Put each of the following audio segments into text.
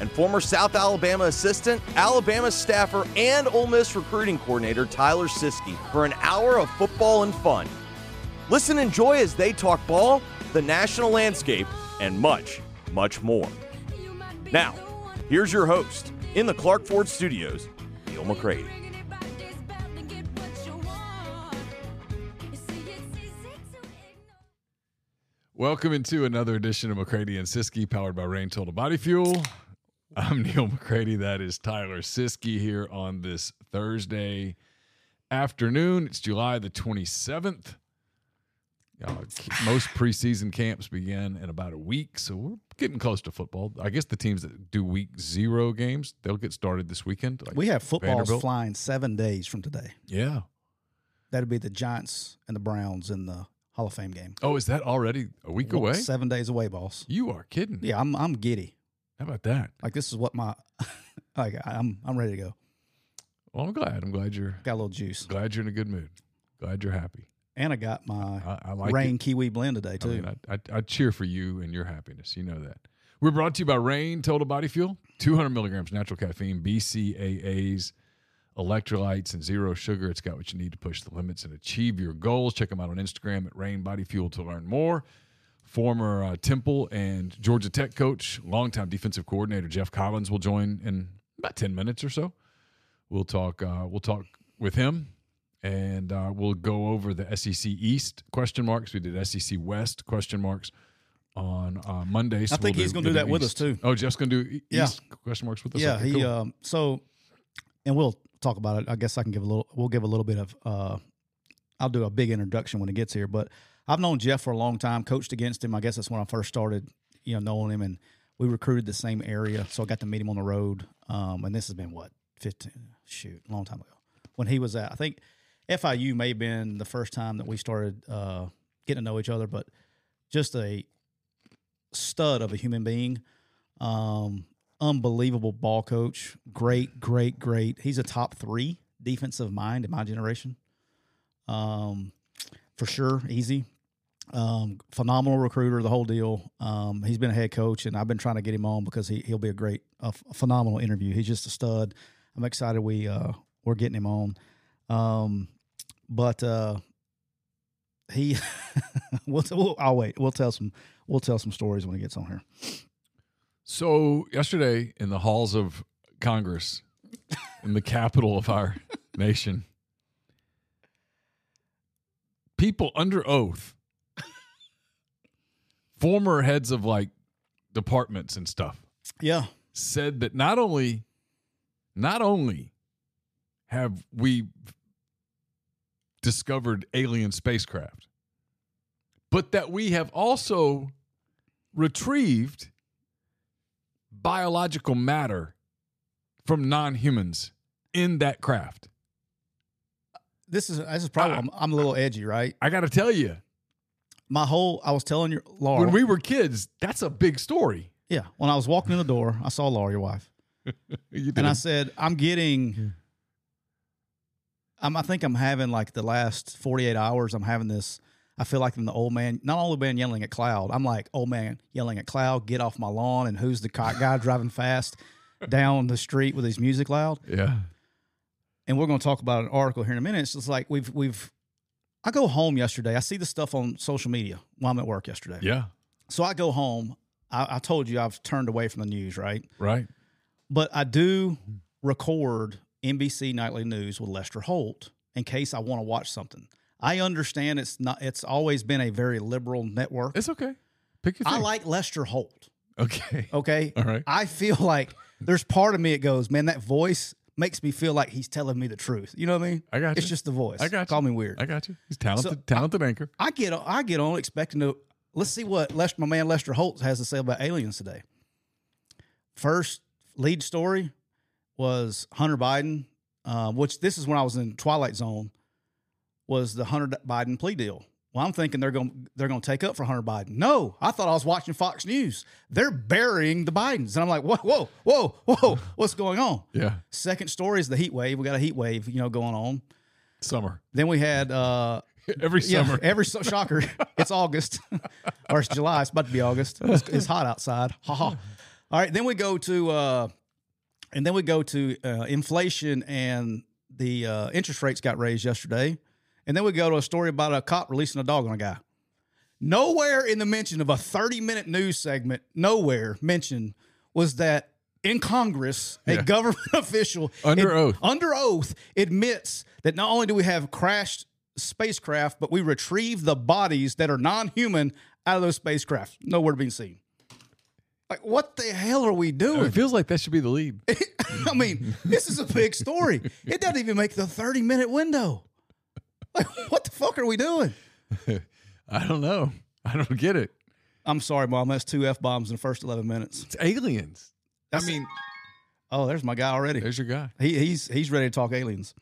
and former South Alabama assistant, Alabama staffer, and Ole Miss recruiting coordinator Tyler Siskey for an hour of football and fun. Listen and enjoy as they talk ball, the national landscape, and much, much more. Now, here's your host in the Clark Ford Studios, Neal McCready. Welcome into another edition of McCready and Siskey, powered by Reign Total Body Fuel. I'm Neal McCready. That is Tyler Siskey here on this Thursday afternoon. It's July the 27th. Uh, most preseason camps begin in about a week, so we're getting close to football. I guess the teams that do week zero games, they'll get started this weekend. like We have footballs Vanderbilt. flying seven days from today. Yeah. That'd be the Giants and the Browns in the Hall of Fame game. Oh, is that already a week Well, away? Seven days away, boss. You are kidding. Yeah, I'm I'm giddy. How about that? Like this is what my like I'm I'm ready to go. Well, I'm glad. I'm glad you're Got a little juice. glad you're in a good mood. Glad you're happy. And I got my I, I like Reign it. kiwi blend today I too. mean, I, I, I cheer for you and your happiness. You know that. We're brought to you by Reign Total Body Fuel, 200 milligrams natural caffeine, BCAAs, electrolytes, and zero sugar. It's got what you need to push the limits and achieve your goals. Check them out on Instagram at Reign Body Fuel to learn more. Former uh, Temple and Georgia Tech coach, longtime defensive coordinator Geoff Collins will join in about 10 minutes or so. We'll talk. Uh, we'll talk with him, and uh, we'll go over the SEC East question marks. We did SEC West question marks on uh, Monday. so I think we'll he's gonna do that with us, too. Oh, Geoff's gonna do E- Yeah. Question marks with us. yeah, Okay, he cool. um so and we'll talk about it. I guess I can give a little we'll give a little bit of uh I'll do a big introduction when it gets here, but I've known Geoff for a long time, coached against him. I guess that's when I first started, you know, knowing him and we recruited the same area, so I got to meet him on the road. Um and this has been what, 15 shoot, a long time ago. When he was at I think FIU may have been the first time that we started uh getting to know each other, but just a stud of a human being. Um, unbelievable ball coach. Great, great, great. He's a top three defensive mind in my generation. Um, for sure, easy. Um, phenomenal recruiter, the whole deal. Um, he's been a head coach, and I've been trying to get him on because he he'll be a great, a f- phenomenal interview. He's just a stud. I'm excited we uh we're getting him on. Um, but uh, he, we'll, we'll I'll wait. We'll tell some we'll tell some stories when he gets on here. So yesterday in the halls of Congress, in the capital of our nation, people under oath, former heads of like departments and stuff, Yeah. said that not only, not only have we discovered alien spacecraft, but that we have also retrieved biological matter from non-humans in that craft. This is this is probably I'm, I'm a little edgy, right? I got to tell you, My whole I was telling your Laura when we were kids, that's a big story. yeah when I was walking in the door, I saw Laura, your wife, You and I said, "I'm getting." I'm, I think I'm having like the last 48 hours. I'm having this. I feel like I'm the old man, not old man yelling at cloud. I'm like old man yelling at cloud, get off my lawn, and who's the guy driving fast down the street with his music loud? Yeah. And we're going to talk about an article here in a minute. It's like we've we've. I go home yesterday. I see the stuff on social media while I'm at work yesterday. Yeah. So I go home. I, I told you I've turned away from the news, right? Right. But I do record NBC Nightly News with Lester Holt in case I want to watch something. I understand it's not. It's always been a very liberal network. It's okay. Pick your I like Lester Holt. Okay. Okay. All right. I feel like there's part of me that goes, man, that voice makes me feel like he's telling me the truth. You know what I mean? I got you. It's just the voice. I got you. Call me weird. I got you. He's talented. So, talented anchor. I get I get on expecting to let's see what Lester, my man Lester Holt has to say about aliens today. First lead story was Hunter Biden, uh, which this is when I was in Twilight Zone, was the Hunter Biden plea deal. Well, I'm thinking they're going they're going to take up for Hunter Biden. No, I thought I was watching Fox News. They're burying the Bidens, and I'm like, whoa, whoa, whoa, whoa, what's going on? Yeah. Second story is the heat wave. We got a heat wave, you know, going on. Summer. Then we had uh, Every yeah, summer. every so, shocker. it's August or it's July. It's about to be August. It's, it's hot outside. Ha ha. All right, then we go to uh, and then we go to uh, inflation and the uh, interest rates got raised yesterday, and then we go to a story about a cop releasing a dog on a guy. Nowhere in the mention of a thirty-minute news segment, nowhere mentioned was that in Congress, a Yeah. government official Under ad- oath. under oath admits that not only do we have crashed spacecraft, but we retrieve the bodies that are non-human out of those spacecraft. Nowhere to be seen. Like, what the hell are we doing? It feels like that should be the lead. I mean, this is a big story. It doesn't even make the 30 minute window. Like, what the fuck are we doing? I don't know. I don't get it. I'm sorry, mom. That's two F bombs in the first 11 minutes. It's aliens. I mean, Oh, there's my guy already. there's your guy. He, he's he's ready to talk aliens.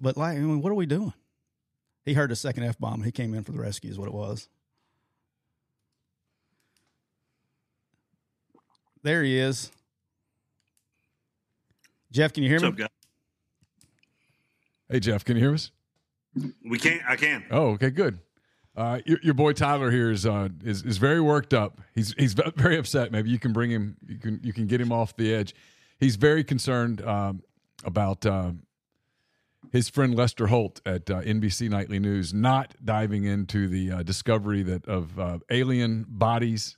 But like, I mean, what are we doing? He heard the second f bomb. He came in for the rescue. Is what it was. There he is. Geoff, can you hear What's me? up, guys? Hey, Geoff, can you hear us? We can't. I can. Oh, okay, good. Uh, your, your boy Tyler here is, uh, is is very worked up. He's he's very upset. Maybe you can bring him. You can you can get him off the edge. He's very concerned um, about um, his friend Lester Holt at uh, NBC Nightly News not diving into the uh, discovery that of uh, alien bodies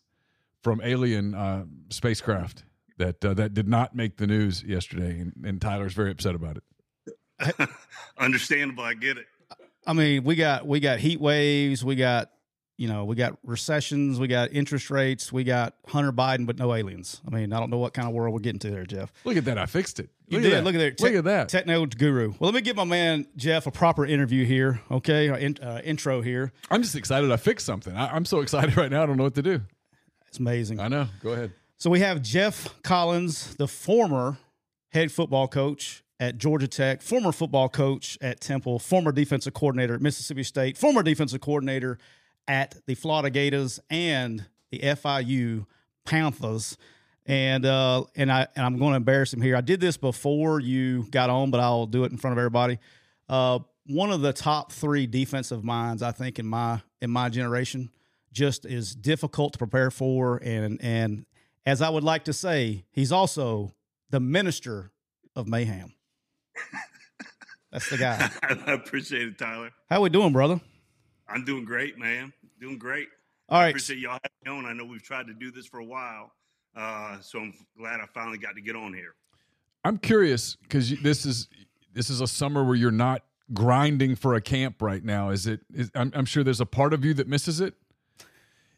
from alien uh, spacecraft that uh, that did not make the news yesterday, and, and Tyler's very upset about it. Understandable. I get it. I mean, we got we got heat waves, we got you know, we got recessions, we got interest rates, we got Hunter Biden, but no aliens. I mean, I don't know what kind of world we're getting to there, Geoff. Look at that! I fixed it. You Look did. At that. Look at there. Look at that. Techno guru. Well, let me give my man Geoff a proper interview here. Okay, Our in, uh, intro here. I'm just excited. I fixed something. I, I'm so excited right now. I don't know what to do. It's amazing. I know. Go ahead. So we have Geoff Collins, the former head football coach at Georgia Tech, former football coach at Temple, former defensive coordinator at Mississippi State, former defensive coordinator at the Florida Gators and the FIU Panthers. And uh, and I and I'm going to embarrass him here. I did this before you got on, but I'll do it in front of everybody. Uh, one of the top three defensive minds, I think, in my in my generation, just is difficult to prepare for, and and as I would like to say, he's also the minister of mayhem. That's the guy. I appreciate it, Tyler. How we doing, brother? I'm doing great, man. Doing great. All right. I appreciate y'all having me on. I know we've tried to do this for a while, uh, so I'm glad I finally got to get on here. I'm curious because this is this is a summer where you're not grinding for a camp right now. Is it? Is, I'm, I'm sure there's a part of you that misses it.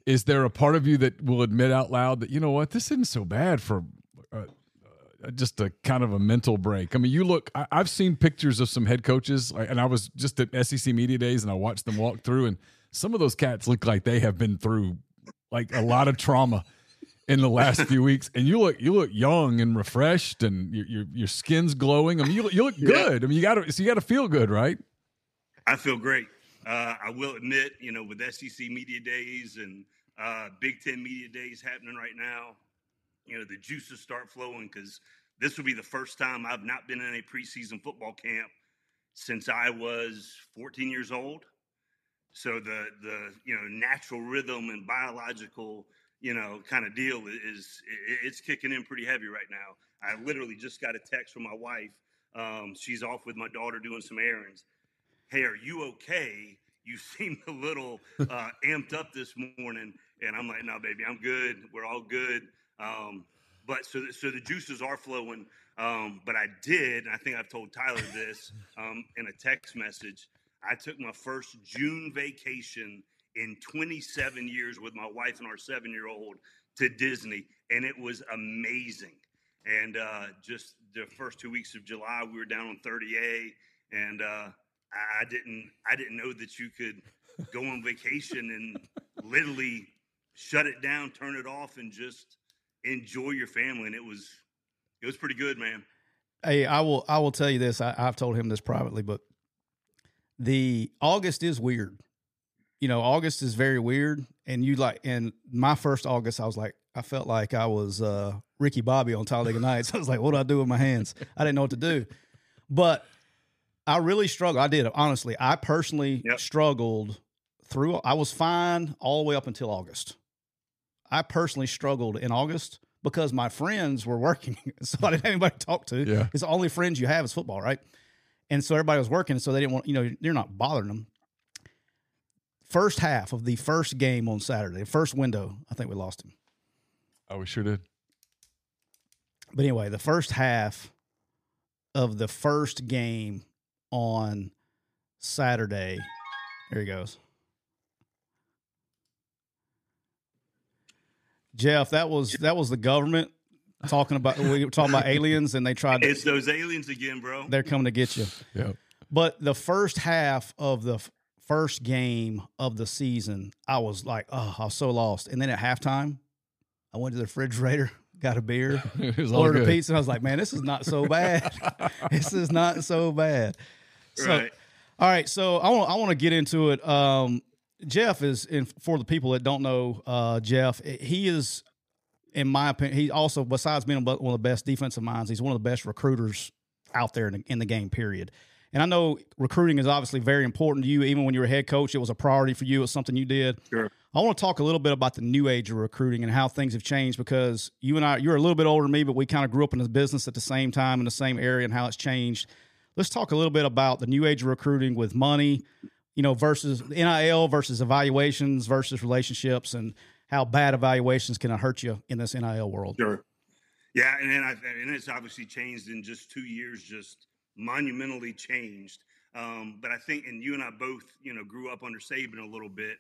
Is there a part of you that will admit out loud that you know what this isn't so bad for uh, uh, just a kind of a mental break? I mean, you look. I, I've seen pictures of some head coaches, and I was just at SEC media days, and I watched them walk through, and some of those cats look like they have been through like a lot of trauma in the last few weeks, and you look you look young and refreshed, and your your, your skin's glowing. I mean, you look, you look good. I mean, you got to so you got to feel good, right? I feel great. Uh, I will admit, you know, with SEC media days and uh, Big Ten media days happening right now, you know, the juices start flowing because this will be the first time I've not been in a preseason football camp since I was 14 years old. So the the you know natural rhythm and biological you know kind of deal is it's kicking in pretty heavy right now. I literally just got a text from my wife. Um, she's off with my daughter doing some errands. Hey, are you okay? You seem a little uh, amped up this morning, and I'm like, no, baby, I'm good. We're all good. Um, but so so the juices are flowing. Um, but I did, and I think I've told Tyler this um, in a text message. I took my first June vacation in 27 years with my wife and our seven year old to Disney, and it was amazing. And uh, just the first two weeks of July, we were down on 30A, and uh, I didn't I didn't know that you could go on vacation and literally shut it down, turn it off, and just enjoy your family. And it was it was pretty good, man. Hey, I will I will tell you this. I, I've told him this privately, but the August is weird. You know, August is very weird. And you like and my first August, I was like, I felt like I was uh, Ricky Bobby on Talladega Nights. I was like, what do I do with my hands? I didn't know what to do. But I really struggled. I did honestly. I personally yep. struggled through. I was fine all the way up until August. I personally struggled in August because my friends were working, so I didn't have anybody to talk to. Yeah, it's the only friends you have is football, right? And so everybody was working, so they didn't want you know you're not bothering them. First half of the first game on Saturday, first window, I think we lost him. Oh, we sure did. But anyway, the first half of the first game on Saturday, there he goes. Geoff, that was that was the government talking about we were talking about aliens and they tried to, It's those aliens again, bro. They're coming to get you. Yeah. But the first half of the first game of the season, I was like, oh, I was so lost. And then at halftime, I went to the refrigerator, got a beer, ordered a pizza. And I was like, man, this is not so bad. this is not so bad. So, right. all right. So I want I want to get into it. Um, Geoff is, in, for the people that don't know uh, Geoff, he is, in my opinion, he also, besides being one of the best defensive minds, he's one of the best recruiters out there in the, in the game, period. And I know recruiting is obviously very important to you. Even when you were a head coach, it was a priority for you. It was something you did. Sure. I want to talk a little bit about the new age of recruiting and how things have changed because you and I, you're a little bit older than me, but we kind of grew up in this business at the same time in the same area and how it's changed. Let's talk a little bit about the new age recruiting with money, you know, versus NIL versus evaluations versus relationships and how bad evaluations can hurt you in this NIL world. Sure. Yeah, and I, and it's obviously changed in just two years, just monumentally changed. Um, but I think, and you and I both, you know, grew up under Saban a little bit.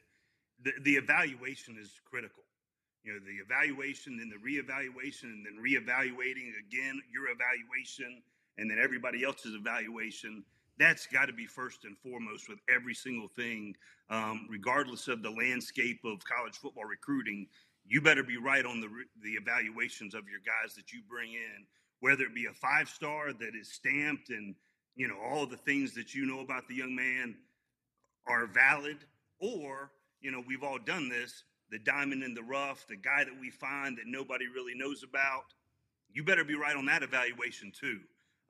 The, the evaluation is critical. You know, the evaluation, then the reevaluation, and then reevaluating again your evaluation, and then everybody else's evaluation that's got to be first and foremost with every single thing, um, regardless of the landscape of college football recruiting. You better be right on the the evaluations of your guys that you bring in, whether it be a five star that is stamped and you know all the things that you know about the young man are valid, or you know we've all done this. The diamond in the rough, the guy that we find that nobody really knows about. You better be right on that evaluation too.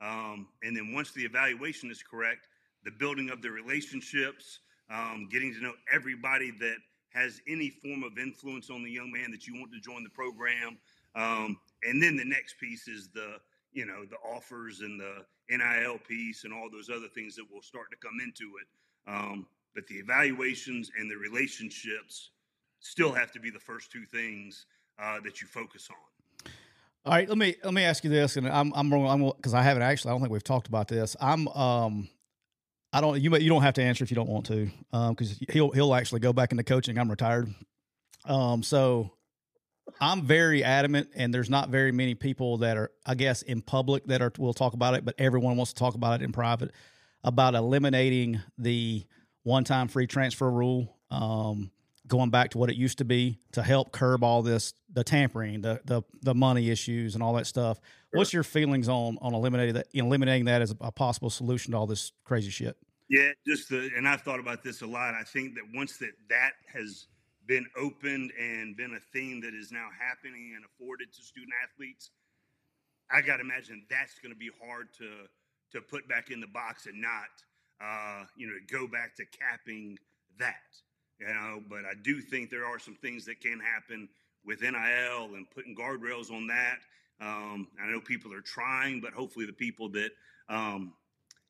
Um, and then once the evaluation is correct, the building of the relationships, um, getting to know everybody that has any form of influence on the young man that you want to join the program. Um, and then the next piece is the, you know, the offers and the NIL piece and all those other things that will start to come into it. Um, but the evaluations and the relationships still have to be the first two things uh, that you focus on. All right, let me let me ask you this, and I'm I'm I'm because I haven't actually. I don't think we've talked about this. I'm um, I don't you you don't have to answer if you don't want to, um, because he'll he'll actually go back into coaching. I'm retired, um, so I'm very adamant, and there's not very many people that are, I guess, in public that are will talk about it, but everyone wants to talk about it in private about eliminating the one time free transfer rule. Um, going back to what it used to be to help curb all this the tampering the the, the money issues and all that stuff sure. what's your feelings on on eliminating that eliminating that as a, possible solution to all this crazy shit yeah just the and i've thought about this a lot i think that once that that has been opened and been a thing that is now happening and afforded to student athletes I got to imagine that's going to be hard to to put back in the box and not, uh, you know, go back to capping that. You know, but I do think there are some things that can happen with NIL and putting guardrails on that. Um, I know people are trying, but hopefully the people that um,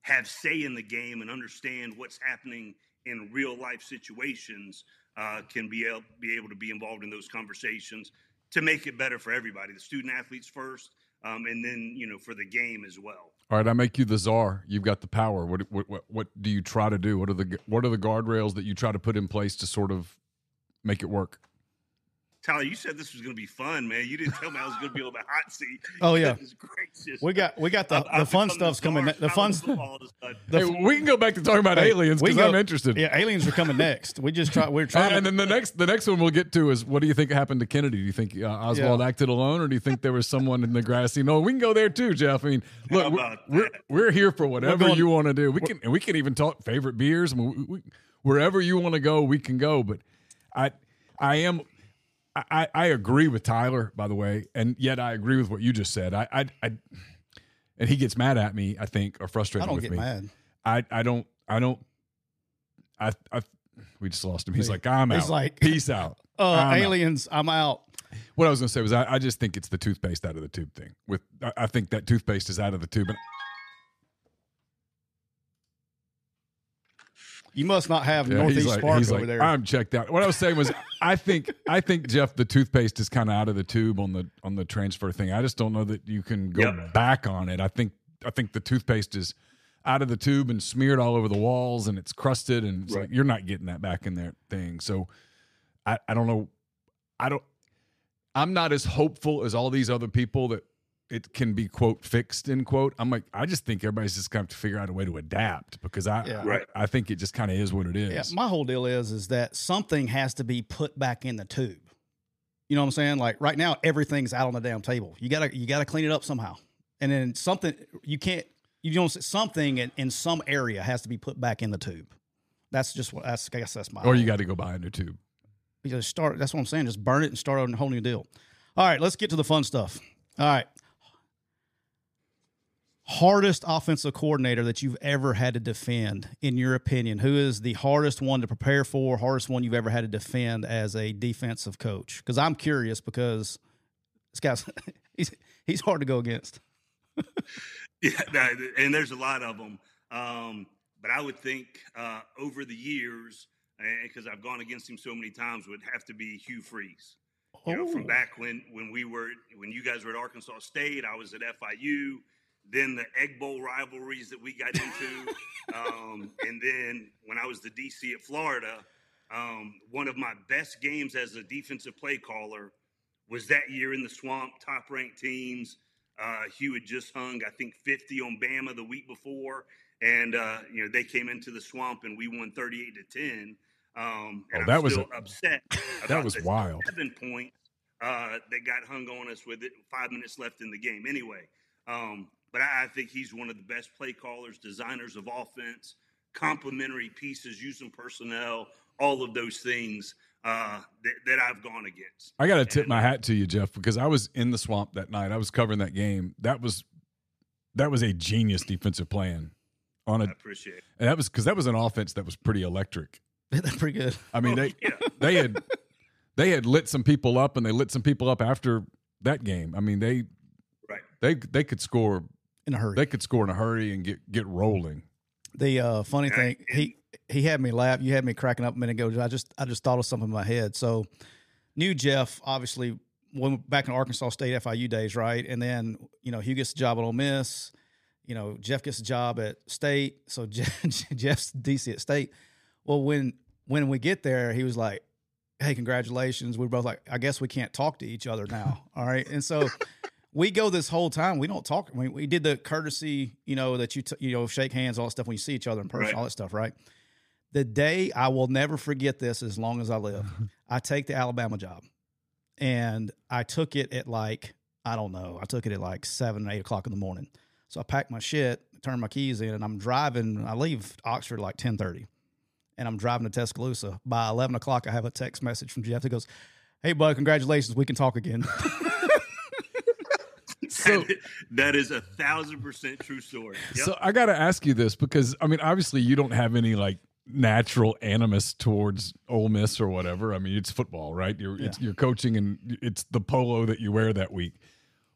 have say in the game and understand what's happening in real life situations uh, can be able, be able to be involved in those conversations to make it better for everybody, the student athletes first, um, and then you know for the game as well. All right, I make you the czar. You've got the power. What, what what what do you try to do? What are the what are the guardrails that you try to put in place to sort of make it work? Tyler, you said this was going to be fun, man. You didn't tell me I was going to be on the hot seat. Oh yeah, we got we got the, the fun stuff's coming. The fun stuff. hey, we can go back to talking about hey, aliens because I'm interested. Yeah, aliens are coming next. We just try. We're trying. And, and, then the next the next one we'll get to is what do you think happened to Kennedy? Do you think uh, Oswald yeah. acted alone, or do you think there was someone in the grassy? No, we can go there too, Geoff. I mean, look, we're, we're, we're, here for whatever going, you want to do. We can and we can even talk favorite beers. I mean, we, we, wherever you want to go, we can go. But I I am I, I agree with Tyler, by the way, and yet I agree with what you just said. I, I, I and he gets mad at me. I think or frustrated. I don't with get me. mad. I, I don't, I don't. I, I, we just lost him. He's like, I'm out. He's like, peace out. Uh, I'm aliens, out. I'm out. What I was going to say was, I, I just think it's the toothpaste out of the tube thing. With, I, I think that toothpaste is out of the tube, and You must not have yeah, Northeast like, Spark over like, there. I'm checked out. What I was saying was, I think I think Geoff, the toothpaste is kind of out of the tube on the on the transfer thing. I just don't know that you can go yep. back on it. I think I think the toothpaste is out of the tube and smeared all over the walls, and it's crusted, and it's right. like you're not getting that back in there thing. So, I I don't know. I don't. I'm not as hopeful as all these other people that it can be quote fixed in quote. I'm like, I just think everybody's just going to have to figure out a way to adapt because I, yeah. right. I, I think it just kind of is what it is. Yeah, my whole deal is is that something has to be put back in the tube. You know what I'm saying? Like right now, everything's out on the damn table. You gotta you gotta clean it up somehow, and then something you can't you don't something in, in some area has to be put back in the tube. That's just what that's I guess that's my. Or you got to go buy a new tube. You just start. That's what I'm saying. Just burn it and start on a whole new deal. All right, let's get to the fun stuff. All right, hardest offensive coordinator that you've ever had to defend, in your opinion? Who is the hardest one to prepare for, hardest one you've ever had to defend as a defensive coach? Because I'm curious because this guy's he's he's hard to go against. yeah, and there's a lot of them. Um, but I would think uh, over the years, because I've gone against him so many times, would have to be Hugh Freeze. You know, from oh. back when when we were when you guys were at Arkansas State, I was at FIU then the Egg Bowl rivalries that we got into, um, and then when I was the DC at Florida, um, one of my best games as a defensive play caller was that year in the swamp, top ranked teams. Uh, Hugh had just hung, I think, 50 on Bama the week before, and uh, you know they came into the swamp and we won 38 to 10. Um, and oh, that I'm was a, upset. that was wild. Seven points uh, that got hung on us with it. Five minutes left in the game. Anyway, um, but I, I think he's one of the best play callers, designers of offense, complementary pieces, using personnel, all of those things uh, that, that, I've gone against. I got to tip my hat to you, Geoff, because I was in the swamp that night. I was covering that game. That was that was a genius defensive plan. On a, I appreciate it. And that was because that was an offense that was pretty electric. That's pretty good. I mean, they yeah. they had they had lit some people up, and they lit some people up after that game. I mean, they right they they could score in a hurry. They could score in a hurry and get get rolling. The uh, funny thing, he he had me laugh. You had me cracking up a minute ago. I just I just thought of something in my head. So, knew Geoff obviously when back in Arkansas State FIU days, right? And then you know Hugh gets a job at Ole Miss. You know Geoff gets a job at State. So Geoff, Geoff's DC at State. Well, when when we get there, he was like, "Hey, congratulations." We're both like, "I guess we can't talk to each other now." All right, and so we go this whole time. We don't talk. We, we did the courtesy, you know, that you t- you know shake hands, all that stuff when you see each other in person, right. all that stuff, right? The day I will never forget this as long as I live. I take the Alabama job, and I took it at like I don't know. I took it at like seven, eight o'clock in the morning. So I packed my shit, turned my keys in, and I'm driving. I leave Oxford like ten thirty, and I'm driving to Tuscaloosa. By eleven o'clock, I have a text message from Geoff that goes, "Hey, bud, congratulations, we can talk again." So- that is a thousand percent true story. Yep. So I got to ask you this because I mean, obviously, you don't have any like natural animus towards Ole Miss or whatever. I mean, it's football, right? You're it's, you're coaching, and it's the polo that you wear that week.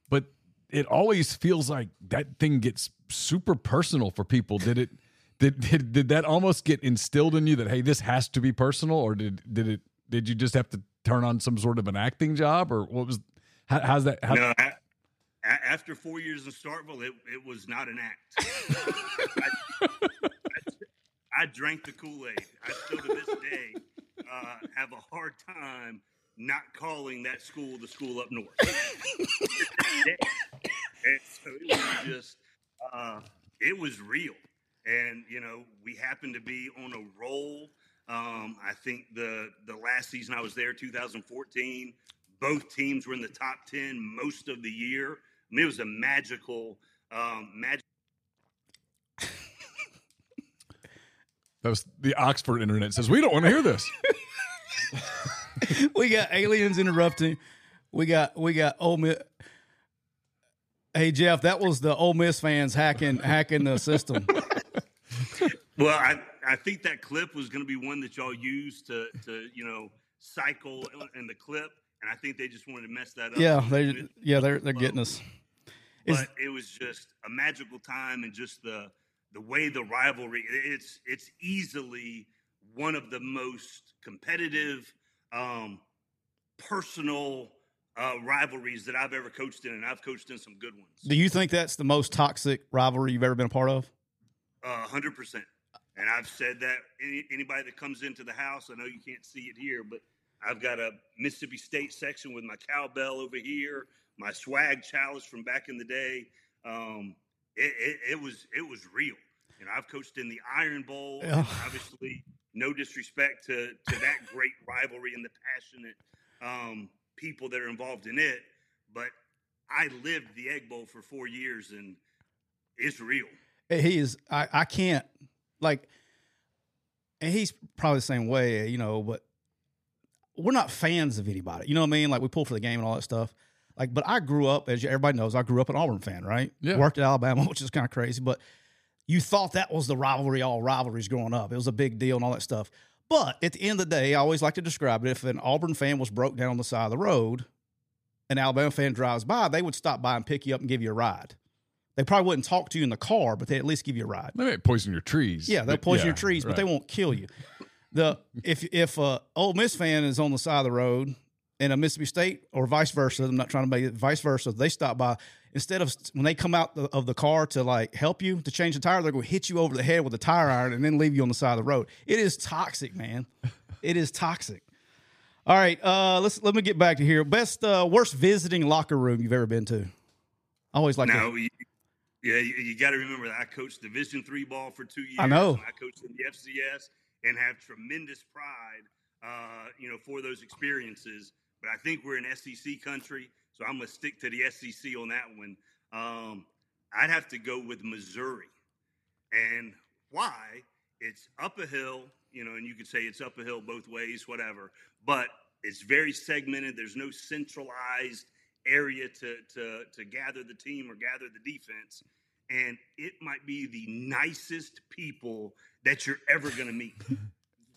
But it always feels like that thing gets super personal for people. Did it? Did, did did that almost get instilled in you that hey, this has to be personal, or did did it? Did you just have to turn on some sort of an acting job, or what was? How, how's that? How, no, a, a- after four years in Starkville, it, it was not an act. I, I, I drank the Kool Aid. I still to this day uh, have a hard time not calling that school the school up north. and so it was just, uh, it was real. And, you know, we happened to be on a roll. Um, I think the, the last season I was there, 2014, both teams were in the top 10 most of the year. I mean, it was a magical, um, magic. that was the Oxford internet says we don't want to hear this. we got aliens interrupting. We got we got Ole Miss. Hey Geoff, that was the Ole Miss fans hacking hacking the system. Well, I, I think that clip was going to be one that y'all used to, to, you know, cycle in the clip. And I think they just wanted to mess that up. Yeah, they yeah they're they're getting us. But it was just a magical time and just the the way the rivalry it's it's easily one of the most competitive um personal uh rivalries that I've ever coached in and I've coached in some good ones. Do you think that's the most toxic rivalry you've ever been a part of? Uh, hundred percent. And I've said that any, anybody that comes into the house, I know you can't see it here, but I've got a Mississippi State section with my cowbell over here, my swag chalice from back in the day. Um, it, it, it was it was real. You know, I've coached in the Iron Bowl. Obviously, no disrespect to to that great rivalry and the passionate um, people that are involved in it, but I lived the Egg Bowl for four years, and it's real. he is I, I can't like and he's probably the same way you know but we're not fans of anybody you know what i mean like we pull for the game and all that stuff like but i grew up as everybody knows i grew up an auburn fan right Yeah. worked at alabama which is kind of crazy but you thought that was the rivalry all rivalries growing up it was a big deal and all that stuff but at the end of the day i always like to describe it if an auburn fan was broke down on the side of the road an alabama fan drives by they would stop by and pick you up and give you a ride they probably wouldn't talk to you in the car, but they at least give you a ride. They may poison your trees. Yeah, they'll poison yeah, your trees, but they won't kill you. The if if a Ole Miss fan is on the side of the road and a Mississippi State or vice versa, I'm not trying to make it vice versa. They stop by instead of when they come out the, of the car to like help you to change the tire, they're going to hit you over the head with a tire iron and then leave you on the side of the road. It is toxic, man. it is toxic. All right, uh, let's let me get back to here. Best uh, worst visiting locker room you've ever been to. I always like Now, to, you, yeah, you, you got to remember that I coached Division three ball for two years. I know. I coached in the FCS and have tremendous pride, uh, you know, for those experiences. But I think we're in SEC country, so I'm gonna stick to the SEC on that one. Um, I'd have to go with Missouri, and why? It's up a hill, you know, and you could say it's up a hill both ways, whatever. But it's very segmented. There's no centralized area to to to gather the team or gather the defense and it might be the nicest people that you're ever going to meet.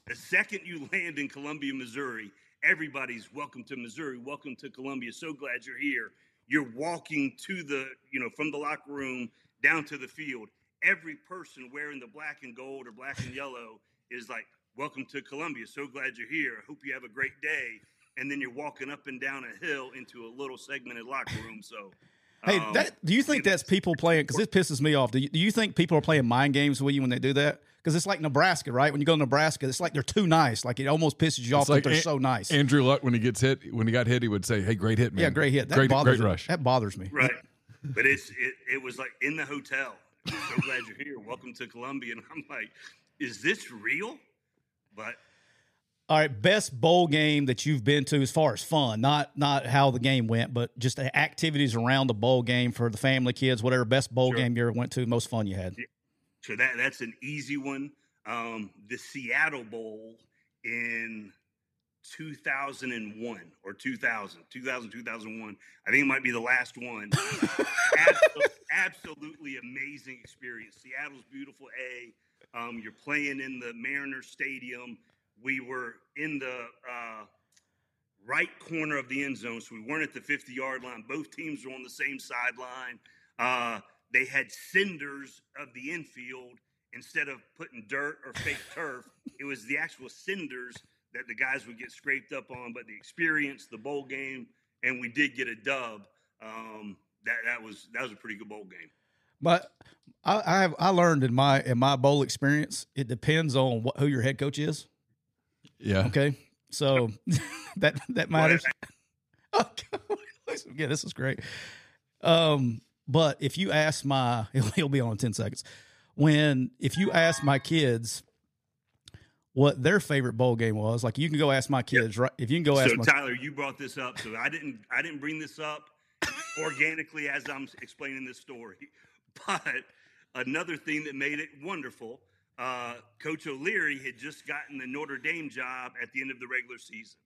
The second you land in Columbia Missouri everybody's welcome to Missouri welcome to Columbia. So glad you're here. You're walking to the you know from the locker room down to the field. Every person wearing the black and gold or black and yellow is like welcome to Columbia. So glad you're here. Hope you have a great day. And then you're walking up and down a hill into a little segmented locker room. So, Hey, um, that, do you think that's people playing? Because this pisses me off. Do you, do you think people are playing mind games with you when they do that? Because it's like Nebraska, right? When you go to Nebraska, it's like they're too nice. Like it almost pisses you off It's like that they're An- so nice. Andrew Luck when he gets hit, when he got hit, he would say, "Hey, great hit, man! yeah, great hit. That great, bothers great me. rush." That bothers me. right, but it's it, it was like in the hotel. So glad you're here. Welcome to Columbia. And I'm like, is this real? But All right, best bowl game that you've been to as far as fun, not not how the game went, but just the activities around the bowl game for the family, kids, whatever. Best bowl Sure. game you ever went to, most fun you had. so that that's an easy one. Um, the Seattle Bowl in 2001 or 2000, 2000, 2001. I think it might be the last one. absolutely, absolutely amazing experience. Seattle's beautiful A. Um, you're playing in the Mariners Stadium. We were in the uh, right corner of the end zone, so we weren't at the 50 yard line. Both teams were on the same sideline. Uh, they had cinders of the infield instead of putting dirt or fake turf. It was the actual cinders that the guys would get scraped up on. But the experience, the bowl game, and we did get a dub. Um, that that was that was a pretty good bowl game. But I, I have I learned in my in my bowl experience, it depends on what, who your head coach is. Yeah. Okay, so that that matters. okay. yeah, this is great. Um, but if you ask my, he'll, he'll be on in ten seconds. When if you ask my kids what their favorite bowl game was, like you can go ask my kids, right? If you can go ask So my Tyler, you brought this up, so I didn't I didn't bring this up organically as I'm explaining this story. But another thing that made it wonderful, uh, Coach O'Leary had just gotten the Notre Dame job at the end of the regular season.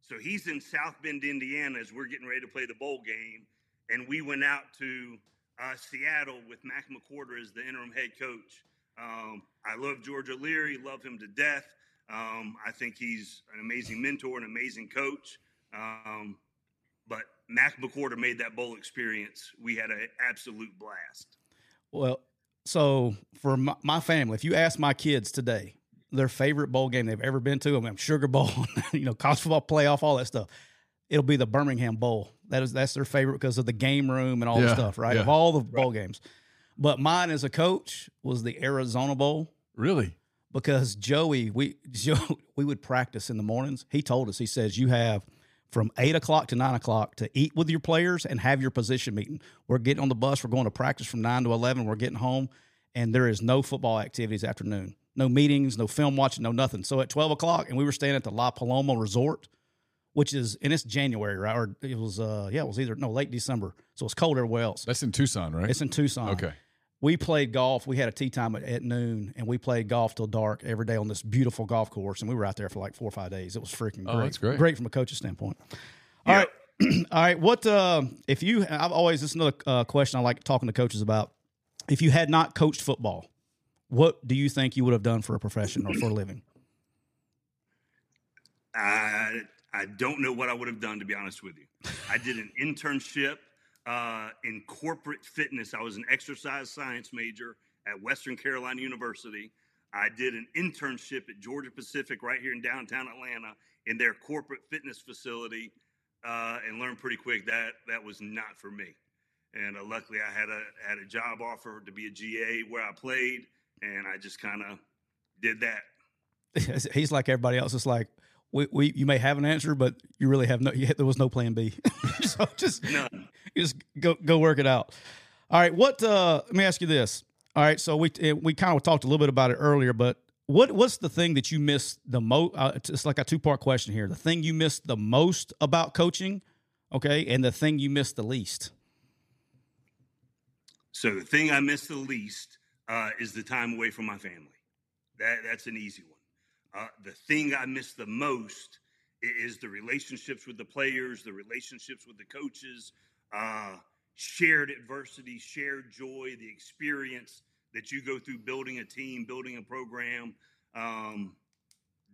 So he's in South Bend, Indiana, as we're getting ready to play the bowl game, and we went out to uh, Seattle with Mac McWhorter as the interim head coach. Um, I love George O'Leary, love him to death. Um, I think he's an amazing mentor, an amazing coach. Um, but Mac McWhorter made that bowl experience. We had an absolute blast. Well, so for my, my family, if you ask my kids today their favorite bowl game they've ever been to, I mean, Sugar Bowl, you know, college football playoff, all that stuff, it'll be the Birmingham Bowl. That is that's their favorite because of the game room and all the stuff, right? yeah. Of all the bowl games. But mine as a coach was the Arizona Bowl Really? because Joey, we Joe, we would practice in the mornings. He told us, he says, you have from eight o'clock to nine o'clock to eat with your players and have your position meeting. We're getting on the bus. We're going to practice from nine to eleven. We're getting home, and there is no football activities afternoon. No meetings, no film watching, no nothing. So at twelve o'clock, and we were staying at the La Paloma Resort, which is and it's January, right? Or it was uh yeah, it was either no late December. So it's cold everywhere else. That's in Tucson, right? It's in Tucson. okay. We played golf. We had a tee time at, at noon, and we played golf till dark every day on this beautiful golf course. And we were out there for like four or five days. It was freaking Oh, great. that's great. Great from a coach's standpoint. All right, all right. What uh, if you? I've always this is another uh, question I like talking to coaches about. If you had not coached football, what do you think you would have done for a profession or for a living? I I don't know what I would have done to be honest with you. I did an internship uh, in corporate fitness. I was an exercise science major at Western Carolina University. I did an internship at Georgia Pacific right here in downtown Atlanta in their corporate fitness facility, uh, and learned pretty quick that that was not for me. And uh, luckily, I had a had a job offer to be a GA where I played, and I just kind of did that. He's like everybody else. It's like we, we you may have an answer, but you really have no. You, there was no plan B. so just None. Just go go work it out. All right. What? Uh, let me ask you this. All right. So we eh, we kind of talked a little bit about it earlier, but what what's the thing that you missed the most? Uh, it's- like a two part question here. The thing you missed the most about coaching, okay, and the thing you missed the least. So the thing I miss the least uh, is the time away from my family. That that's an easy one. Uh, the thing I miss the most is the relationships with the players, the relationships with the coaches, uh, shared adversity, shared joy, the experience that you go through building a team, building a program. Um,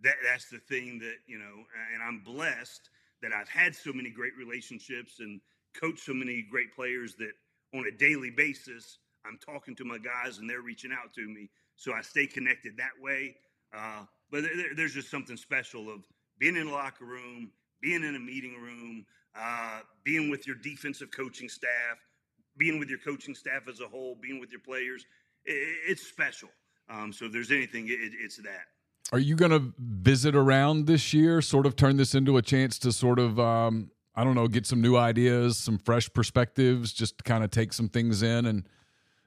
that that's the thing that you know, and I'm blessed that I've had so many great relationships and coached so many great players that on a daily basis I'm talking to my guys and they're reaching out to me, so I stay connected that way. Uh, but there, there- there's just something special of being in a locker room, being in a meeting room, uh, being with your defensive coaching staff, being with your coaching staff as a whole, being with your players. I- I- it's special. Um, so if there's anything, it, it's that. Are you going to visit around this year? Sort of turn this into a chance to sort of, um, I don't know, get some new ideas, some fresh perspectives, just kind of take some things in and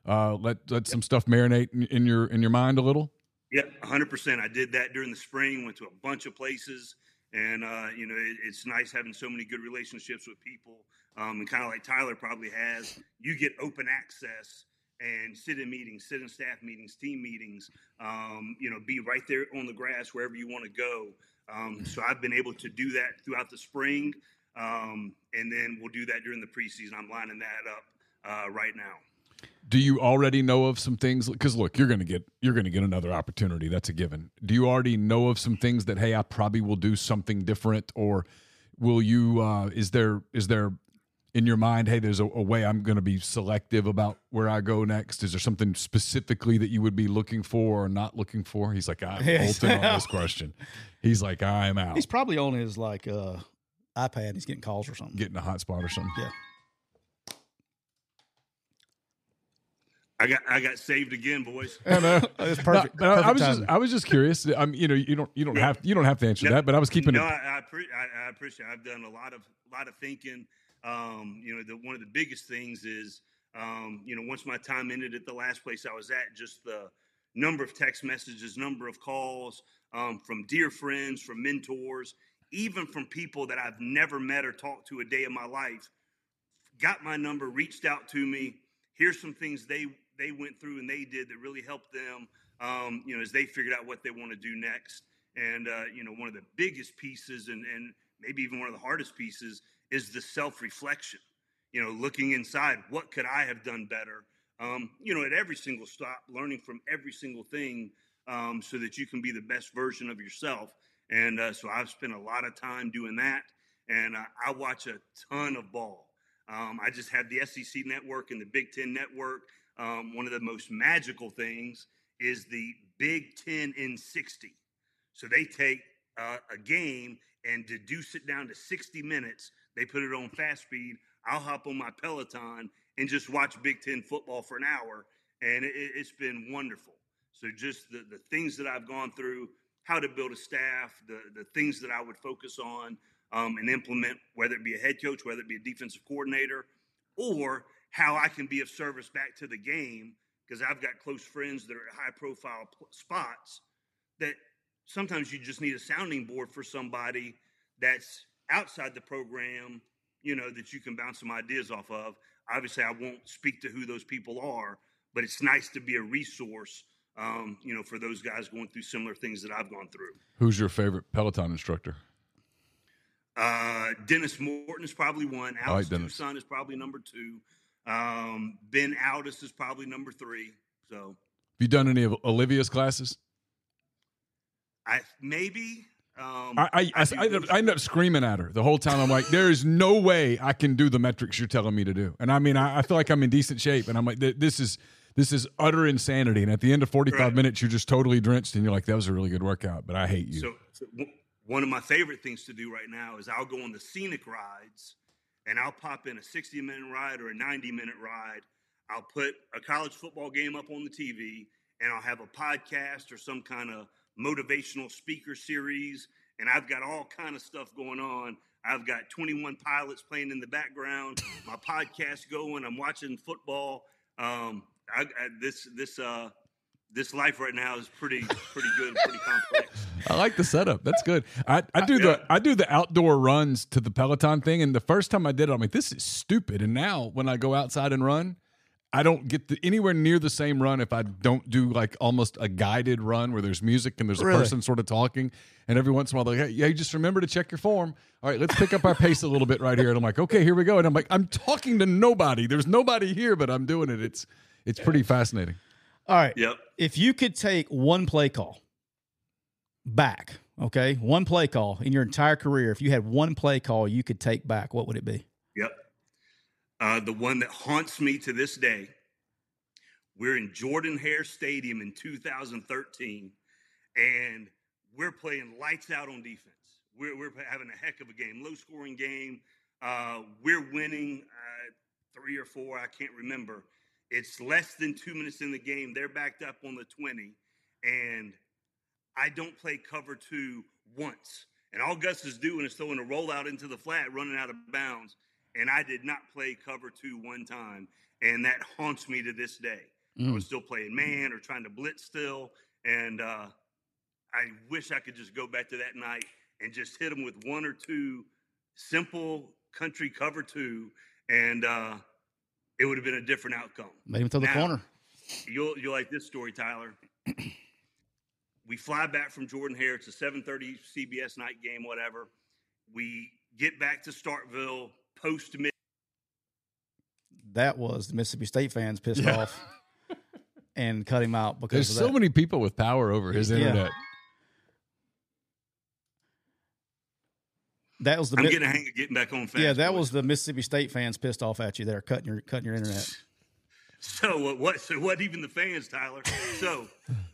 uh, let let some stuff marinate in, in your in your mind a little. Yeah, 100%. I did that during the spring, went to a bunch of places. And, uh, you know, it, it's nice having so many good relationships with people. Um, and kind of like Tyler probably has, you get open access and sit in meetings, sit in staff meetings, team meetings. Um, you know, be right there on the grass wherever you want to go. Um, so I've been able to do that throughout the spring, um, and then we'll do that during the preseason. I'm lining that up uh, right now. Do you already know of some things? Because look, you're going to get you're going to get another opportunity. That's a given. Do you already know of some things that hey, I probably will do something different, or will you? Uh, is there is there in your mind, hey, there's a, a way I'm going to be selective about where I go next? Is there something specifically that you would be looking for or not looking for? He's like, I'm Yes. bolting on this question. He's like, I'm out. He's probably on his like uh, iPad. He's getting calls or something. getting a hotspot or something. Yeah. I got I got saved again, boys. I know. It's perfect. No, but I- I, perfect was just. I was just curious. I mean, you know, you don't you don't have you don't have to answer No, that, but I was keeping no, it. I, I, pre- I, I appreciate. It. I've done a lot of lot of thinking. Um, you know, the, one of the biggest things is, um, you know, once my time ended at the last place I was at, just the number of text messages, number of calls um, from dear friends, from mentors, even from people that I've never met or talked to a day of my life, got my number, reached out to me. Here's some things they they went through and they did that really helped them. Um, you know, as they figured out what they want to do next. And uh, you know, one of the biggest pieces, and and maybe even one of the hardest pieces, is the self reflection. You know, looking inside, what could I have done better? Um, you know, at every single stop, learning from every single thing, um, so that you can be the best version of yourself. And uh, so I've spent a lot of time doing that, and uh, I watch a ton of ball. Um, I just have the SEC network and the Big Ten network. Um, one of the most magical things is the Big Ten in 60. So they take uh, a game and deduce it down to 60 minutes. They put it on fast speed. I'll hop on my Peloton and just watch Big Ten football for an hour, and it, it's been wonderful. So just the, the things that I've gone through, how to build a staff, the, the things that I would focus on um, and implement, whether it be a head coach, whether it be a defensive coordinator, or how I can be of service back to the game because I've got close friends that are at high profile spots that sometimes you just need a sounding board for somebody that's outside the program, you know, that you can bounce some ideas off of. Obviously, I won't speak to who those people are, but it's nice to be a resource, um, you know, for those guys going through similar things that I've gone through. Who's your favorite Peloton instructor? Uh, Denis Morton is probably one. I like Alex Dennis. Toussaint is probably number two. Um, ben Alldis is probably number three. So Have you done any of Olivia's classes? I maybe. Um, I I, I, I, I end up screaming at her the whole time. I'm like, there is no way I can do the metrics you're telling me to do. And I mean, I, I feel like I'm in decent shape, and I'm like, this is this is utter insanity. And at the end of 45 Right. minutes, you're just totally drenched, and you're like, that was a really good workout, but I hate you. So, so w- one of my favorite things to do right now is I'll go on the scenic rides and I'll pop in a 60 minute ride or a 90 minute ride. I'll put a college football game up on the TV and I'll have a podcast or some kind of motivational speaker series. And I've got all kind of stuff going on. I've got 21 pilots playing in the background, my podcast going. I'm watching football. Um, I, I, this this uh, this life right now is pretty pretty good, pretty complex. I like the setup. That's good. I, I do the Yeah. I do the outdoor runs to the Peloton thing, and the first time I did it, I'm like, this is stupid. And now when I go outside and run, I don't get the, anywhere near the same run if I don't do like almost a guided run where there's music and there's a Really? person sort of talking, and every once in a while they're like, hey, yeah, just remember to check your form. All right, let's pick up our pace a little bit right here. And I'm like, okay, here we go. And I'm like, I'm talking to nobody. There's nobody here, but I'm doing it. It's it's pretty fascinating. All right. Yep. If you could take one play call back, okay, one play call in your entire career, if you had one play call you could take back, what would it be? Yep. Uh, the one that haunts me to this day. We're in Jordan Hare Stadium in 2013, and we're playing lights out on defense. We're, we're having a heck of a game, low scoring game. Uh, we're winning uh, three or four, I can't remember. It's less than two minutes in the game. They're backed up on the 20, and I don't play cover two once. And all Gus is doing is throwing a rollout into the flat, running out of bounds. And I did not play cover two one time. And that haunts me to this day. I Mm. was still playing man or trying to blitz still. And uh, I wish I could just go back to that night and just hit them with one or two simple country cover two. And uh, it would have been a different outcome. Made him throw the corner. You'll you'll like this story, Tyler. we fly back from Jordan Hare. It's a 7:30 CBS night game, whatever. We get back to Starkville post mid. That was the Mississippi State fans pissed Yeah. off and cut him out because There's of so many people with power over his Yeah. internet. That was the I'm Mi- getting a hang of getting back on fast. yeah. That boys. was the Mississippi State fans pissed off at you there, cutting your cutting your internet. So what? what so what? Even the fans, Tyler. So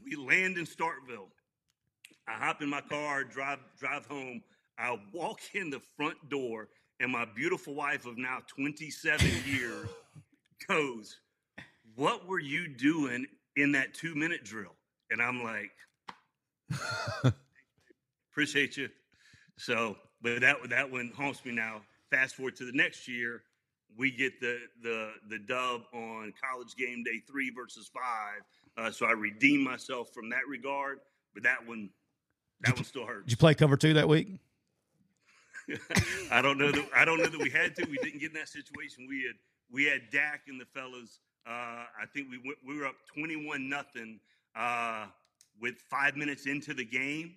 we land in Starkville. I hop in my car, drive drive home. I walk in the front door, and my beautiful wife of now 27 years goes, "What were you doing in that two minute drill?" And I'm like, "Appreciate you." So, but that that one haunts me now. Fast forward to the next year, we get the the the dub on college game day three versus five. Uh, so I redeem myself from that regard, but that one that one still hurts. Did you play cover two that week? I don't know that I don't know that we had to. We didn't get in that situation. We had we had Dak and the fellas. Uh, I think we went, we were up twenty one nothing uh, with five minutes into the game.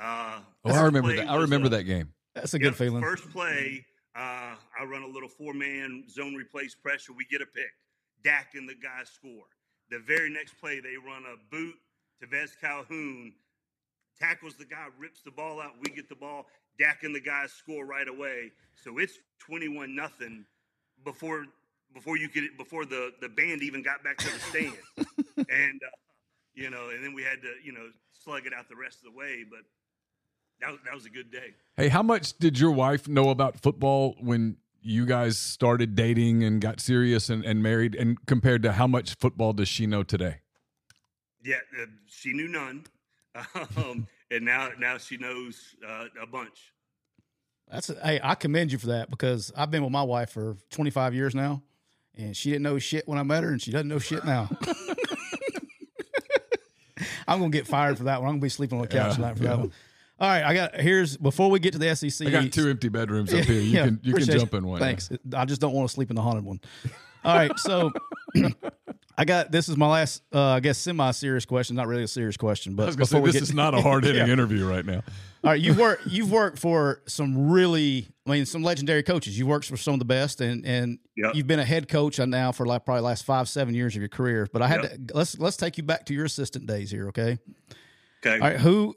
Uh, Oh, I remember that. I remember a- that game. That's a Yep, good feeling. First play, uh, I run a little four man zone replace pressure. We get a pick. Dak and the guys score. The very next play, they run a boot to Vez Calhoun, tackles the guy, rips the ball out. We get the ball. Dak and the guys score right away. So it's twenty-one nothing before before you could before the the band even got back to the stand, and uh, you know, and then we had to you know slug it out the rest of the way. But that was, that was a good day. Hey, how much did your wife know about football when you guys started dating and got serious and, and married? And compared to how much football does she know today? Yeah, uh, she knew none, um, and now now she knows uh, a bunch. That's a, hey, I commend you for that because I've been with my wife for 25 years now, and she didn't know shit when I met her, and she doesn't know shit now. I'm gonna get fired for that one. I'm gonna be sleeping on the couch Yeah, tonight for yeah. that one. All right, I got here's before we get to the SEC. I got two empty bedrooms up here. You Yeah, can you can jump in one. Thanks. I just don't want to sleep in the haunted one. All right, so I got this is my last, uh, I guess, semi-serious question. Not really a serious question, but I was gonna say before we this get is not a hard hitting Yeah. interview right now. All right, you've worked you've worked for some really, I mean, some legendary coaches. You've worked for some of the best, and and Yep. you've been a head coach now for like probably last five seven years of your career. But I had to let's let's take you back to your assistant days here, okay? Okay, All right, who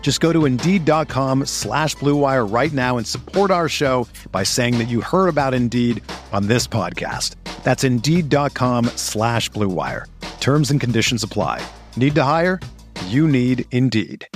Just go to Indeed.com slash Blue Wire right now and support our show by saying that you heard about Indeed on this podcast. That's Indeed.com slash Blue Wire. Terms and conditions apply. Need to hire? You need Indeed.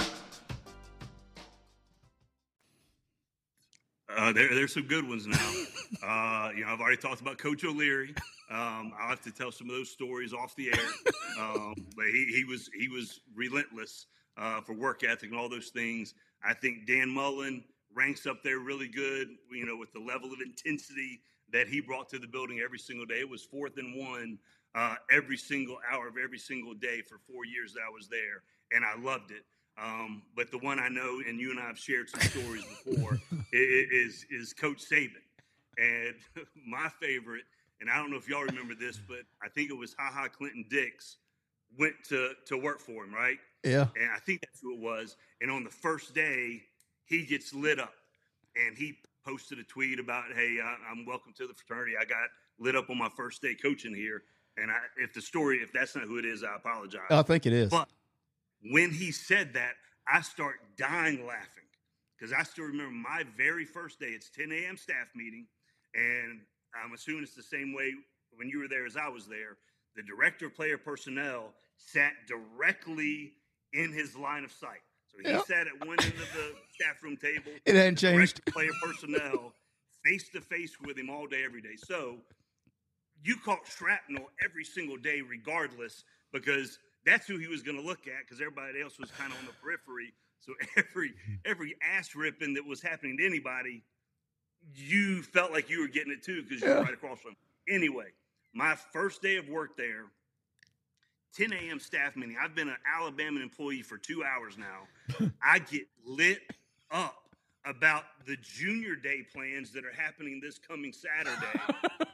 uh, there, there's some good ones now. uh, you know, I've already talked about Coach O'Leary. Um, I'll have to tell some of those stories off the air. Um, but he, he was he was relentless uh, for work ethic and all those things. I think Dan Mullen ranks up there really good. You know, with the level of intensity that he brought to the building every single day. It was fourth and one uh, every single hour of every single day for four years that I was there, and I loved it. Um, but the one I know, and you and I have shared some stories before, is is Coach Saban. And my favorite, and I don't know if y'all remember this, but I think it was Ha Ha Clinton Dix went to to work for him, right? Yeah. and I think that's who it was. And on the first day, he gets lit up, and he posted a tweet about, "Hey, I, I'm welcome to the fraternity. I got lit up on my first day coaching here." And I, if the story, if that's not who it is, I apologize. I think it is. But when he said that, I start dying laughing because I still remember my very first day. It's 10 a.m. staff meeting, and I'm assuming it's the same way when you were there as I was there. The director of player personnel sat directly in his line of sight. So he Yep. sat at one end of the staff room table. It hadn't changed. Player personnel face to face with him all day, every day. So you caught shrapnel every single day, regardless, because that's who he was going to look at. Because everybody else was kind of on the periphery. So every every ass ripping that was happening to anybody, you felt like you were getting it too because you were Yeah. right across from. him. Anyway, my first day of work there, 10 a.m. staff meeting. I've been an Alabama employee for two hours now. I get lit up about the junior day plans that are happening this coming Saturday.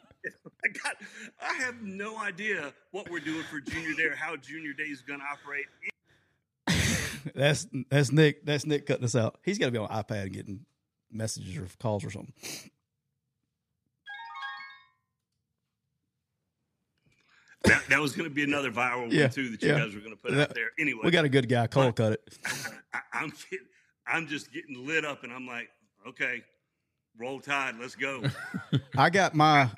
I got, I have no idea what we're doing for junior day or how junior day is going to operate. That's that's Nick. That's Nick cutting us out. He's got to be on iPad and getting messages or calls or something. That, that was going to be another viral Yeah, one too that you yeah. guys were going to put That- out there. Anyway, We got a good guy. Cole cut it. I, I'm getting, I'm just getting lit up, and I'm like, okay, roll tide, let's go. I got my.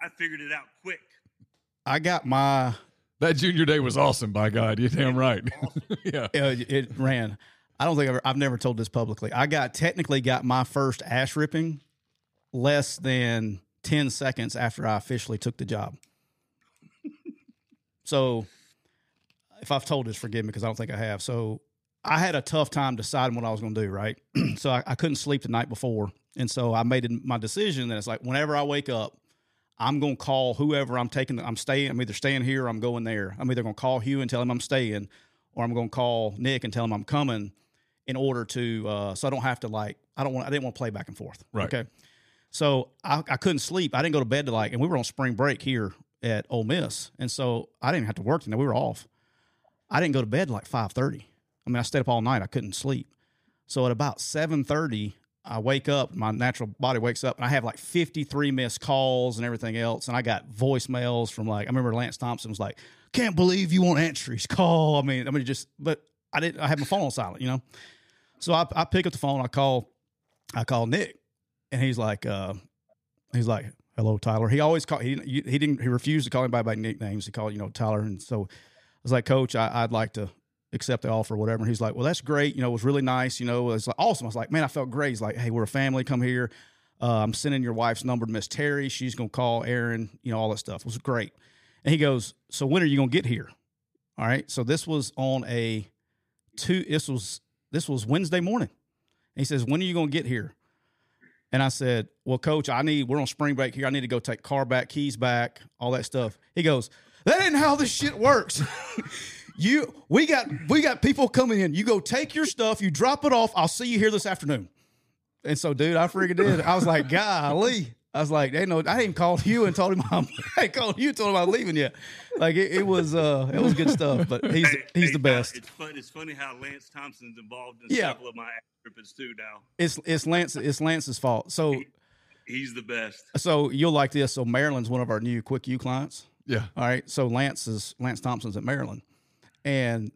I figured it out quick. I got my. That junior day was awesome, by God. You're damn right. yeah. Uh, it ran. I don't think I've, I've never told this publicly. I got technically got my first ash ripping less than ten seconds after I officially took the job. So, if I've told this, forgive me because I don't think I have. So, I had a tough time deciding what I was going to do. Right, so I, I couldn't sleep the night before, and so I made it- my decision that it's like whenever I wake up, I'm going to call whoever I'm taking. I'm staying. I'm either staying here or I'm going there. I'm either going to call Hugh and tell him I'm staying, or I'm going to call Nick and tell him I'm coming, in order to uh, so I don't have to like I don't want I didn't want to play back and forth. Right. Okay. So I, I couldn't sleep. I didn't go to bed to like, and we were on spring break here at Ole Miss, and so I didn't have to work. You know, we were off. I didn't go to bed like five thirty. I mean, I stayed up all night. I couldn't sleep. So at about seven thirty, I wake up. My natural body wakes up, and I have like fifty three missed calls and everything else. And I got voicemails from like I remember Lance Thompson was like, "Can't believe you won't answer his call." I mean, I mean, just but I didn't. I had my phone on silent, you know. So I, I pick up the phone. I call, I call Nick, and he's like, uh, he's like, "Hello, Tyler." He always called He he didn't. He refused to call anybody by nicknames. He called you know Tyler, and so I was like, "Coach, I, I'd like to accept the offer, or whatever." And he's like, "Well, that's great. You know, it was really nice. You know, it's like awesome." I was like, "Man, I felt great." He's like, "Hey, we're a family. Come here. Uh, I'm sending your wife's number to Miss Terry. She's gonna call Aaron. You know, all that stuff. It was great." And he goes, "So when are you gonna get here?" All right. So this was on a two. This was this was Wednesday morning. And he says, "When are you going to get here?" And I said, "Well, coach, I need. We're on spring break here. I need to go take car back, keys back, all that stuff." He goes, "That ain't how this shit works." you, we got we got people coming in. You go take your stuff. You drop it off. I'll see you here this afternoon. And so, dude, I freaking did. I was like, "Golly." I was like, they know I didn't call you and told him I'm I ain't called you and told him I'm leaving yet. Like it, it was uh it was good stuff. But he's Hey, he's hey, the best. It's fun. It's funny how Lance Thompson's involved in Yeah. several of my trips too. Now It's it's Lance it's Lance's fault. So he's the best. so you'll like this. So Maryland's one of our new Quick U clients. Yeah. All right. So Lance is Lance Thompson's at Maryland, and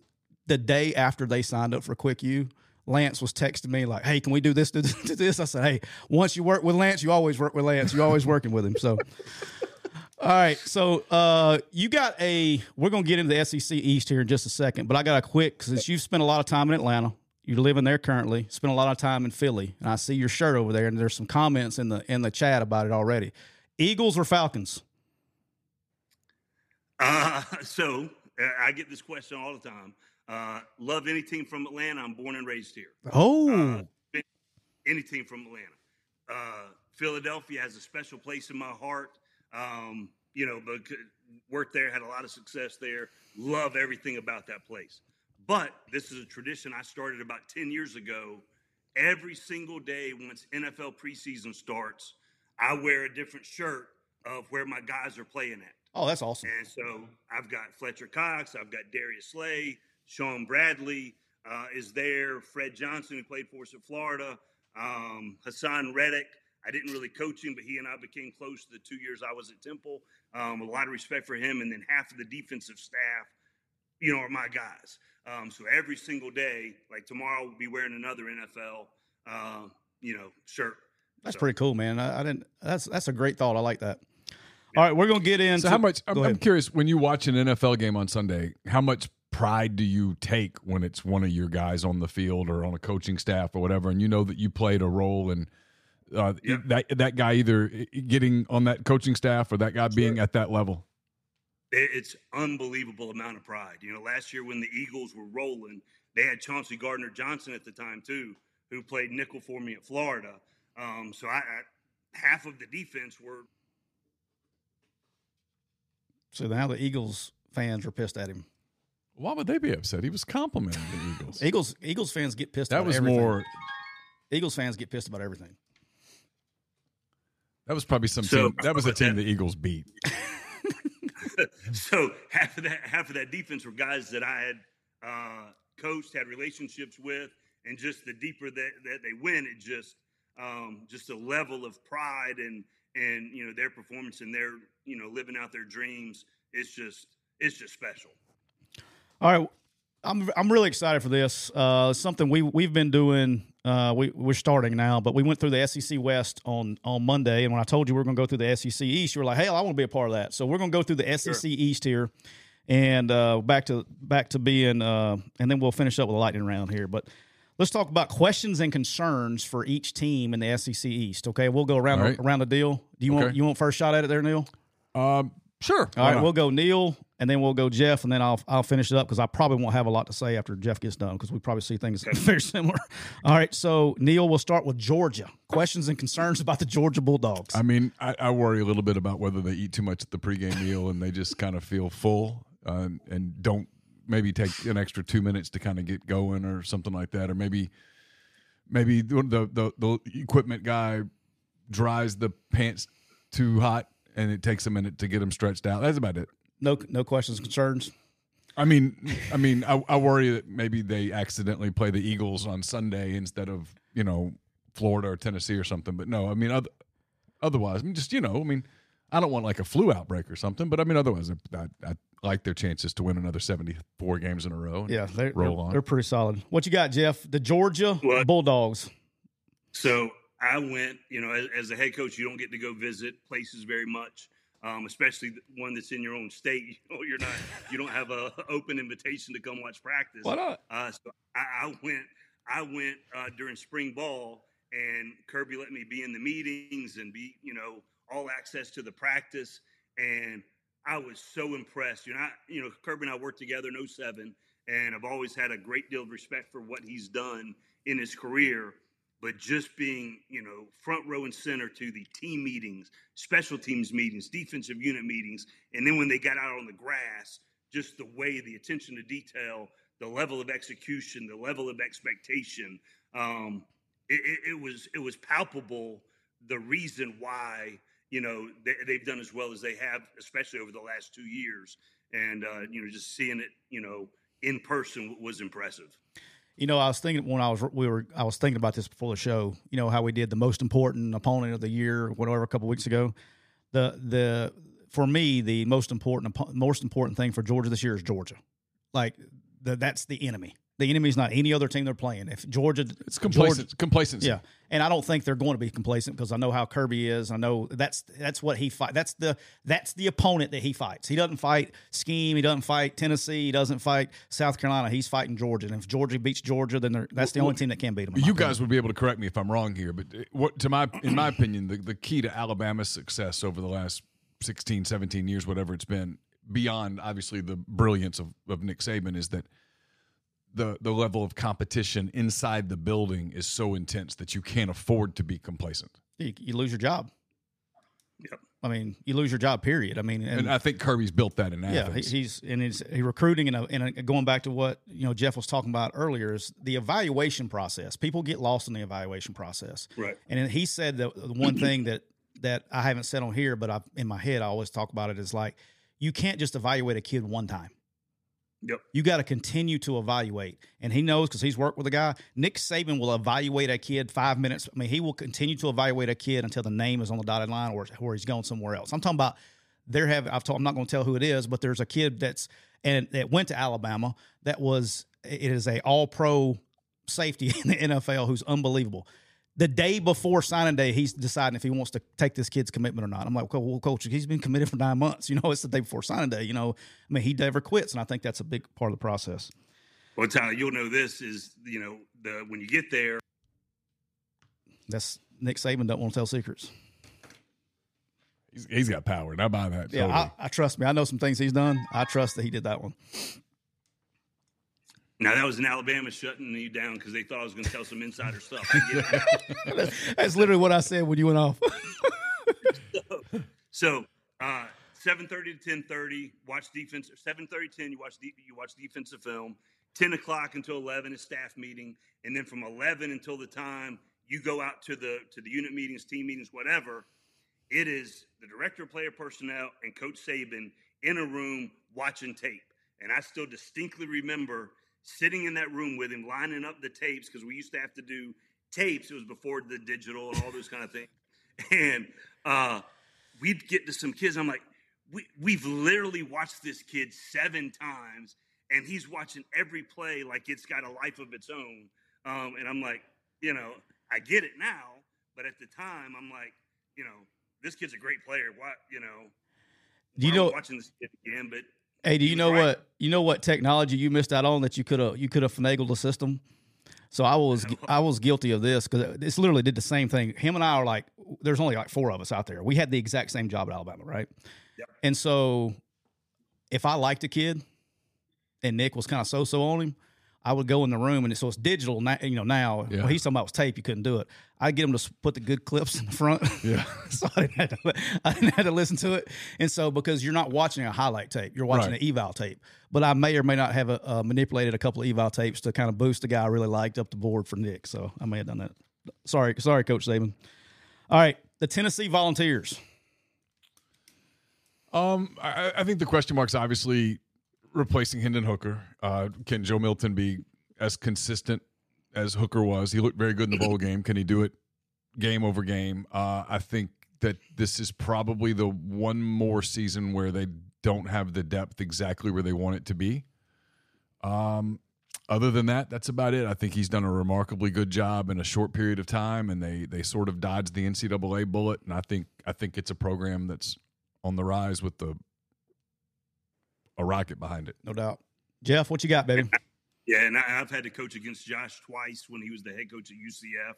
the day after they signed up for Quick U, Lance was texting me like, "Hey, can we do this? This? This?" I said, "Hey, once you work with Lance, you always work with Lance. You're always working with him." So. All right, so uh, you got a. We're gonna get into the SEC East here in just a second, but I got a quick since you've spent a lot of time in Atlanta. You're living there currently. Spent a lot of time in Philly, and I see your shirt over there. And there's some comments in the in the chat about it already. Eagles or Falcons? Uh, so uh, I get this question all the time. Uh, love any team from Atlanta. I'm born and raised here. Oh, Uh, any team from Atlanta. Uh, Philadelphia has a special place in my heart. Um, you know, but worked there, had a lot of success there. Love everything about that place. But this is a tradition I started about 10 years ago. Every single day, once NFL preseason starts, I wear a different shirt of where my guys are playing at. oh, that's awesome. And so I've got Fletcher Cox, I've got Darius Slay, Shaun Bradley uh, is there, Fred Johnson, who played for us at Florida, um, Haason Reddick. I didn't really coach him, but he and I became close the two years I was at Temple. Um, a lot of respect for him, and then half of the defensive staff, you know, are my guys. Um, so every single day, like tomorrow, we'll be wearing another NFL, uh, you know, shirt. That's So- pretty cool, man. I, I didn't. That's that's a great thought. I like that. All right, we're gonna get in. So how much? I'm, I'm curious. When you watch an NFL game on Sunday, how much pride do you take when it's one of your guys on the field or on a coaching staff or whatever, and you know that you played a role in uh, Yeah. that that guy either getting on that coaching staff or that guy being at that level? it's unbelievable amount of pride. You know, last year when the Eagles were rolling, they had Chauncey Gardner Johnson at the time too, who played nickel for me at Florida. Um, so I, I half of the defense were So now the Eagles fans are pissed at him. Why would they be upset? He was complimenting the Eagles. Eagles Eagles fans get pissed. That about was everything. more. Eagles fans get pissed about everything. That was probably some So- team. That was a team the Eagles beat. so half of that half of that defense were guys that I had uh, coached, had relationships with, and just the deeper that, that they went, it just um, just a level of pride and and you know their performance and their you know living out their dreams. It's just it's just special. All right, I'm I'm really excited for this. Uh, something we we've been doing. Uh, we we're starting now, but we went through the SEC West on on Monday, and when I told you we are going to go through the SEC East, you were like, "Hey, I want to be a part of that." So we're going to go through the SEC East here, and uh, back to back to being, uh, and then we'll finish up with a lightning round here. But let's talk about questions and concerns for each team in the SEC East. Okay, we'll go around right. around the deal. Do you want you want first shot at it there, Neal? Um, sure. All right, we'll go Neal, and then we'll go Geoff, and then I'll I'll finish it up because I probably won't have a lot to say after Geoff gets done because we probably see things very similar. All right, so Neal, we'll start with Georgia. Questions and concerns about the Georgia Bulldogs. I mean, I, I worry a little bit about whether they eat too much at the pregame meal and they just kind of feel full uh, and don't maybe take an extra two minutes to kind of get going or something like that, or maybe maybe the the, the, the equipment guy dries the pants too hot and it takes a minute to get them stretched out. That's about it. No no questions concerns. I mean, I mean, I, I worry that maybe they accidentally play the Eagles on Sunday instead of you know Florida or Tennessee or something. But no, I mean, other, otherwise, I mean, just you know, I mean, I don't want like a flu outbreak or something. But I mean, otherwise, I, I, I like their chances to win another seventy-four games in a row. and Yeah, they're, roll they're, on. they're pretty solid. What you got, Geoff? The Georgia What? Bulldogs. So I went, you know, as, as a head coach, you don't get to go visit places very much, um, especially one that's in your own state. You know, you're not, you don't have a open invitation to come watch practice. Why not? Uh, so I, I went, I went uh, during spring ball, and Kirby let me be in the meetings and be, you know, all access to the practice, and I was so impressed. You know, I, you know, Kirby and I worked together in 07, and I've always had a great deal of respect for what he's done in his career. But just being, you know, front row and center to the team meetings, special teams meetings, defensive unit meetings, and then when they got out on the grass, just the way the attention to detail, the level of execution, the level of expectation, um, it, it, it was it was palpable. The reason why you know they, they've done as well as they have, especially over the last two years, and uh, you know just seeing it, you know, in person was impressive. You know, I was thinking when I was we were I was thinking about this before the show. You know how we did the most important opponent of the year, whatever, a couple weeks ago. The the for me the most important most important thing for Georgia this year is Georgia. Like the, that's the enemy. The enemy is not any other team they're playing. If Georgia, It's complacent, complacency. yeah, and I don't think they're going to be complacent because I know how Kirby is. I know that's that's what he fight. That's the that's the opponent that he fights. He doesn't fight scheme. He doesn't fight Tennessee. He doesn't fight South Carolina. He's fighting Georgia. And if Georgia beats Georgia, then they're, that's the only team that can beat them. You opinion. guys would be able to correct me if I'm wrong here, but uh, what to my in my opinion, the, the key to Alabama's success over the last 16, 17 years, whatever it's been, beyond obviously the brilliance of, of Nick Saban, is that the the level of competition inside the building is so intense that you can't afford to be complacent. you, you lose your job. Yep. I mean, you lose your job. Period. I mean, and, And I think Kirby's built that in Athens. yeah, he, he's and he's he recruiting and uh, and a, going back to what you know Geoff was talking about earlier is the evaluation process. People get lost in the evaluation process. Right. And he said that the one thing that that I haven't said on here, but I, in my head I always talk about it is like you can't just evaluate a kid one time. Yep. You got to continue to evaluate. And he knows because he's worked with a guy. Nick Saban will evaluate a kid five minutes. I mean, he will continue to evaluate a kid until the name is on the dotted line or where he's going somewhere else. I'm talking about there have I've told I'm not going to tell who it is, but there's a kid that's and that went to Alabama that was it is a all pro safety in the NFL who's unbelievable the day before signing day, he's deciding if he wants to take this kid's commitment or not. I'm like, well, coach, he's been committed for nine months. You know, it's the day before signing day. You know, I mean, he never quits, and I think that's a big part of the process. Well, Tyler, you'll know this is you know the when you get there. That's Nick Saban don't want to tell secrets. He's, he's got power. And I buy that. Yeah, totally. I, I trust me. I know some things he's done. I trust that he did that one. Now that was in Alabama shutting you down because they thought I was going to tell some insider stuff. That's literally what I said when you went off. so, so uh, seven thirty to ten thirty, watch defense. Seven thirty ten, you watch de- you watch defensive film. Ten o'clock until eleven is staff meeting, and then from eleven until the time you go out to the to the unit meetings, team meetings, whatever. It is the director of player personnel and Coach Saban in a room watching tape, and I still distinctly remember sitting in that room with him, lining up the tapes because we used to have to do tapes. It was before the digital and all those kind of things. And uh, we'd get to some kids. I'm like, we, we've literally watched this kid seven times, and he's watching every play like it's got a life of its own. Um, and I'm like, you know, I get it now, but at the time, I'm like, you know, this kid's a great player. What, you know, you know watching this kid again, but Hey, do you know right. what you know what technology you missed out on that you could have you could have finagled the system? So I was I was guilty of this because this literally did the same thing. Him and I are like, there's only like four of us out there. We had the exact same job at Alabama, right? Yep. And so, if I liked a kid, and Nick was kind of so so on him, I would go in the room and it, so it's digital now. You know now, yeah. well, he's talking about was tape. You couldn't do it. I get him to put the good clips in the front. Yeah, so I didn't, have to, I didn't have to listen to it. And so because you're not watching a highlight tape, you're watching right. an eval tape. But I may or may not have a, uh, manipulated a couple of eval tapes to kind of boost the guy I really liked up the board for Nick. So I may have done that. Sorry, sorry, Coach Saban. All right, the Tennessee Volunteers. Um, I, I think the question mark's obviously replacing Hendon Hooker. Uh, can Joe Milton be as consistent as Hooker was? He looked very good in the bowl game. Can he do it game over game? Uh, I think that this is probably the one more season where they don't have the depth exactly where they want it to be. Um, other than that, that's about it. I think he's done a remarkably good job in a short period of time, and they they sort of dodged the NCAA bullet. And I think I think it's a program that's on the rise with the a rocket behind it. No doubt. Geoff, what you got, baby? Yeah, and I, have had to coach against Josh twice when he was the head coach at UCF,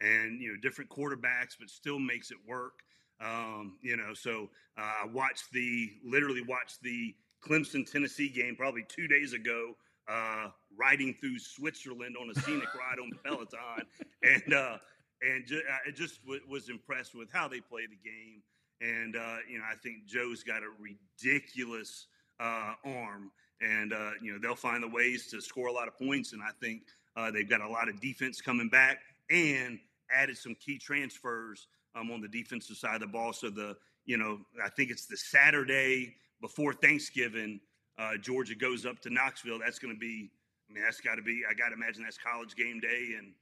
and you know different quarterbacks, but still makes it work. Um, you know, so uh, I watched the literally watched the Clemson Tennessee game probably two days ago, uh, riding through Switzerland on a scenic ride on Peloton, and uh, and ju- I just w- was impressed with how they play the game. And uh, you know, I think Joe's got a ridiculous uh, arm, and uh, you know they'll find the ways to score a lot of points. And I think uh, they've got a lot of defense coming back and added some key transfers um, on the defensive side of the ball. So the you know I think it's the Saturday before Thanksgiving. Uh, Georgia goes up to Knoxville. That's going to be. I mean, that's got to be. I got to imagine that's college game day, and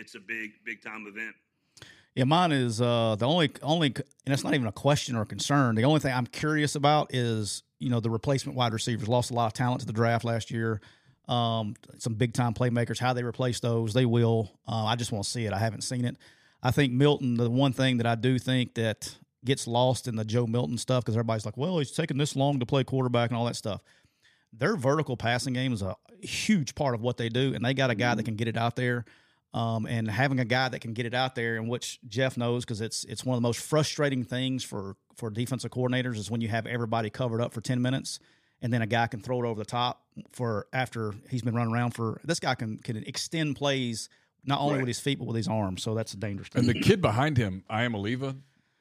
it's a big, big time event. Yeah, mine is uh, the only only, and it's not even a question or a concern. The only thing I'm curious about is you know the replacement wide receivers lost a lot of talent to the draft last year. Um, some big time playmakers. How they replace those, they will. Uh, I just want to see it. I haven't seen it. I think Milton. The one thing that I do think that gets lost in the Joe Milton stuff because everybody's like, well, he's taking this long to play quarterback and all that stuff. Their vertical passing game is a huge part of what they do, and they got a guy that can get it out there. Um, and having a guy that can get it out there, and which Geoff knows because it's it's one of the most frustrating things for for defensive coordinators is when you have everybody covered up for ten minutes, and then a guy can throw it over the top for after he's been running around for. This guy can can extend plays not only right. with his feet but with his arms, so that's a dangerous. Thing. And the kid behind him, Iamaleava,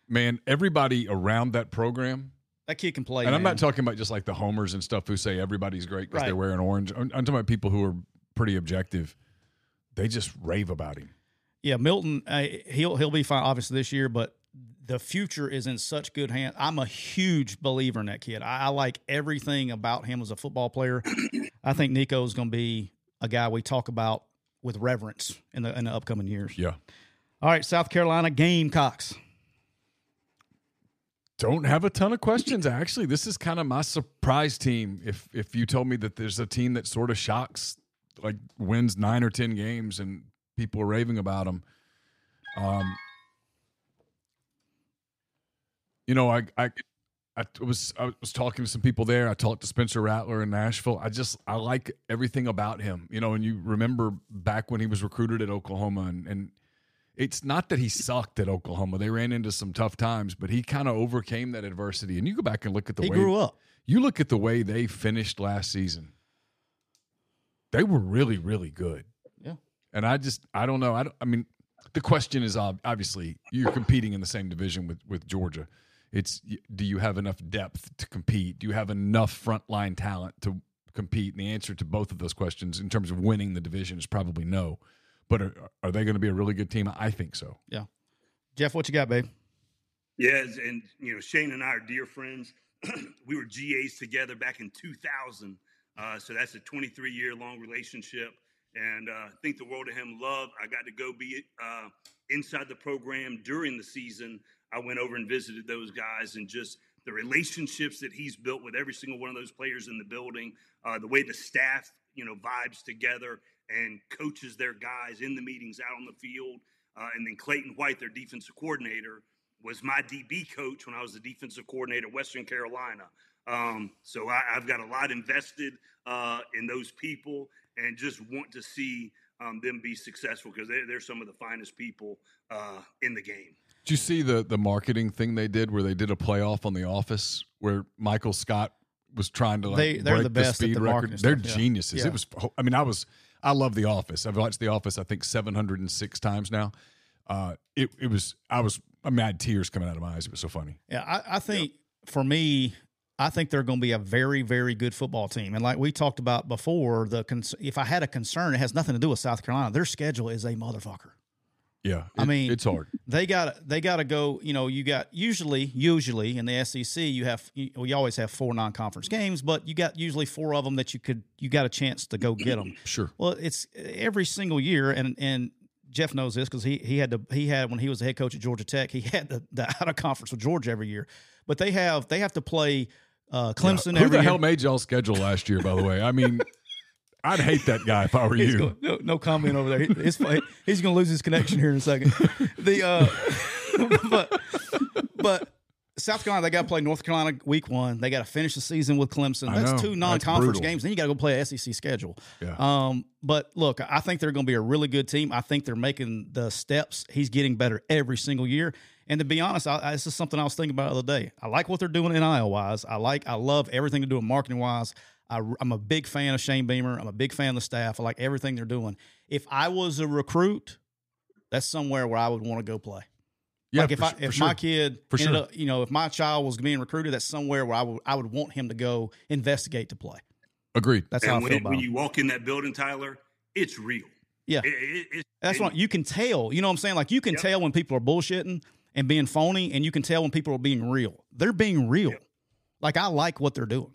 man, everybody around that program. That kid can play, and man. I'm not talking about just like the homers and stuff who say everybody's great because right. they're wearing orange. I'm, I'm talking about people who are pretty objective they just rave about him. Yeah, Milton, uh, he'll he'll be fine obviously this year, but the future is in such good hands. I'm a huge believer in that kid. I, I like everything about him as a football player. I think Nico is going to be a guy we talk about with reverence in the in the upcoming years. Yeah. All right, South Carolina Gamecocks. Don't have a ton of questions actually. This is kind of my surprise team. If if you told me that there's a team that sort of shocks, like wins nine or ten games, and people are raving about him. um, you know, I I I was I was talking to some people there. I talked to Spencer Rattler in Nashville. I just I like everything about him. You know, and you remember back when he was recruited at Oklahoma and, and it's not that he sucked at Oklahoma. They ran into some tough times, but he kind of overcame that adversity. And you go back and look at the He way grew up. You look at the way they finished last season. They were really, really good. Yeah. And I just, I don't know. I, don't, I mean, the question is obviously you're competing in the same division with with Georgia. It's do you have enough depth to compete? Do you have enough frontline talent to compete? And the answer to both of those questions, in terms of winning the division, is probably no. But are, are they going to be a really good team? I think so. Yeah. Geoff, what you got, babe? Yes, and you know Shane and I are dear friends. we were GAs together back in 2000, uh, so that's a 23 year long relationship, and uh, think the world of him. Love, I got to go be uh, inside the program during the season. I went over and visited those guys, and just the relationships that he's built with every single one of those players in the building, uh, the way the staff you know vibes together and coaches their guys in the meetings out on the field, uh, and then Clayton White, their defensive coordinator was my DB coach when I was the defensive coordinator at Western Carolina. Um, so I, I've got a lot invested uh, in those people and just want to see um, them be successful because they're, they're some of the finest people uh, in the game. Did you see the the marketing thing they did where they did a playoff on The Office where Michael Scott was trying to like They- they're break the best at speed the record? They're stuff, geniuses. Yeah. It was. I mean, I was. I love The Office. I've watched The Office. I think seven hundred and six times now. Uh, it it was. I was. I had tears coming out of my eyes. It was so funny. Yeah, I, I think for me, I think they're going to be a very, very good football team. And like we talked about before, the cons- if I had a concern, it has nothing to do with South Carolina. Their schedule is a motherfucker. Yeah, I it- mean, it's hard. They got they got to go. You know, you got usually usually in the SEC you have you, we always have four non conference games, but you got usually four of them that you could you got a chance to go get them. Sure. Well, it's every single year, and and Geoff knows this because he he had to he had when he was the head coach at Georgia Tech, he had the, the out of conference with Georgia every year. But they have they have to play uh, Clemson Who every the hell year. made y'all schedule last year? By the way, I mean, I'd hate that guy if I were He's you. go- no, no comment over there. He- It's, he's going to lose his connection here in a second. The uh, but but South Carolina they got to play North Carolina week one. They got to finish the season with Clemson. That's two non-conference games. Then you got to go play a SEC schedule. Yeah. Um, but look, I think they're going to be a really good team. I think they're making the steps. He's getting better every single year. And to be honest, I, I, this is something I was thinking about the other day. I like what they're doing in NIL wise. I like, I love everything they're doing marketing wise. I, am a big fan of Shane Beamer. I'm a big fan of the staff. I like everything they're doing. If I was a recruit, that's somewhere where I would want to go play. Yeah, like if for I if for my sure. kid For sure. up, you know, if my child was being recruited, that's somewhere where I would I would want him to go investigate to play. Agreed. That's how and I when, feel about when you walk in that building, Tyler, it's real. Yeah. It- it- it's- That's and- what you can tell. You know what I'm saying? Like you can Yep. tell when people are bullshitting and being phony, and you can tell when people are being real. They're being real. Yep. Like I like what they're doing,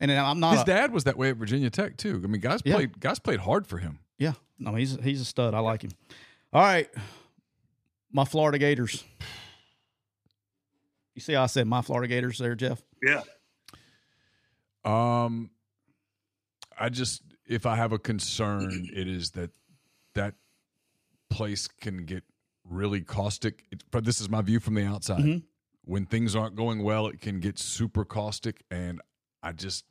and I'm not. His a- dad was that way at Virginia Tech too. I mean, guys Yeah. played guys played hard for him. yeah, no, he's he's a stud. I like him. All right, my Florida Gators. You see how I said my Florida Gators there, Geoff? Yeah. Um, I just if I have a concern, it is that that place can get really caustic. It, but this is my view from the outside. Mhm. When things aren't going well, it can get super caustic, and I just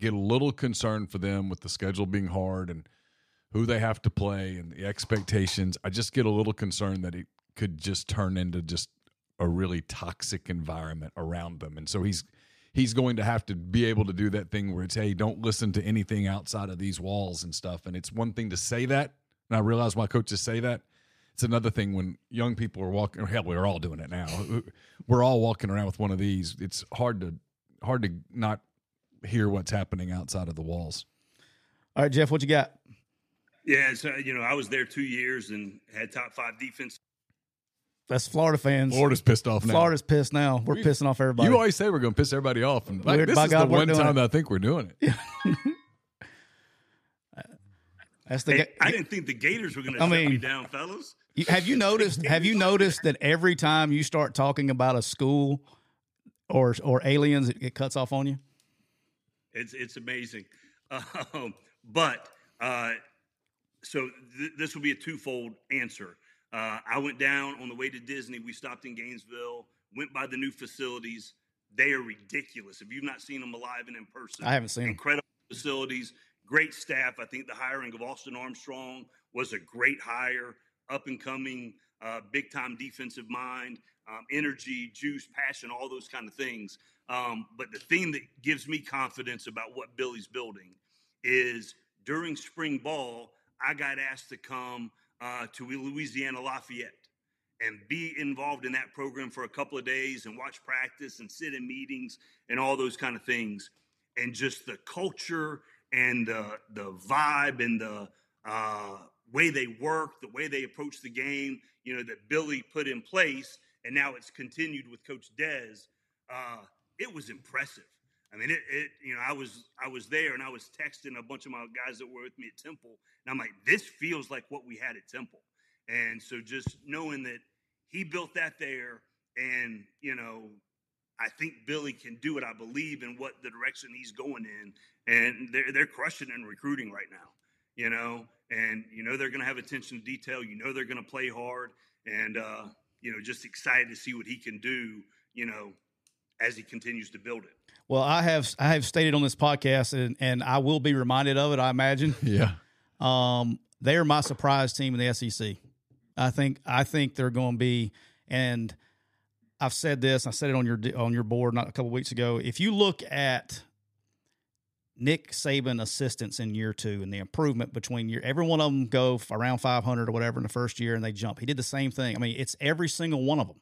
get a little concerned for them with the schedule being hard and who they have to play and the expectations. I just get a little concerned that it could just turn into just a really toxic environment around them. And so he's he's going to have to be able to do that thing where it's hey, don't listen to anything outside of these walls and stuff. And it's one thing to say that, and I realize why coaches say that. It's another thing when young people are walking. Hell, we're all doing it now. We're all walking around with one of these. It's hard to hard to not hear what's happening outside of the walls. All right, Geoff, what you got? Yeah, so you know, I was there two years and had top five defense That's Florida fans. Florida's pissed off now. Florida's pissed now. We're We- pissing off everybody. You always say we're going to piss everybody off, and like, this by is God, the one time it. I think we're doing it. Yeah. That's the. Hey, ga- I didn't think the Gators were going to I shut me down, fellas. Have you noticed? Have you noticed that every time you start talking about a school or or aliens, it, it cuts off on you? It's it's amazing. Um, but uh, so th- this will be a twofold answer. Uh, I went down on the way to Disney. We stopped in Gainesville, went by the new facilities. They are ridiculous. If you've not seen them alive and in person, I haven't seen incredible facilities, great staff. I think the hiring of Austin Armstrong was a great hire, up and coming, uh, big time defensive mind, um, energy, juice, passion, all those kind of things. Um, but the thing that gives me confidence about what Billy's building is during spring ball, I got asked to come uh, to Louisiana Lafayette and be involved in that program for a couple of days and watch practice and sit in meetings and all those kind of things. And just the culture and the, the vibe and the uh, way they work, the way they approach the game, you know, that Billy put in place. And now it's continued with Coach Dez. Uh, it was impressive. I mean, it, it, you know, I was, I was there and I was texting a bunch of my guys that were with me at Temple. And I'm like, this feels like what we had at Temple. And so just knowing that he built that there and, you know, I think Billy can do it. I believe in what the direction he's going in. And they're, they're crushing in recruiting right now, you know, and, you know, they're going to have attention to detail. You know, they're going to play hard and, uh, you know, just excited to see what he can do, you know, as he continues to build it. Well, I have I have stated on this podcast, and, and I will be reminded of it. I imagine Yeah. um, they are my surprise team in the SEC. I think I think they're going to be, and I've said this. I said it on your on your board not a couple weeks ago. If you look at Nick Saban assistants in year two and the improvement between year, every one of them go around 500 or whatever in the first year, and they jump. He did the same thing. I mean, it's every single one of them.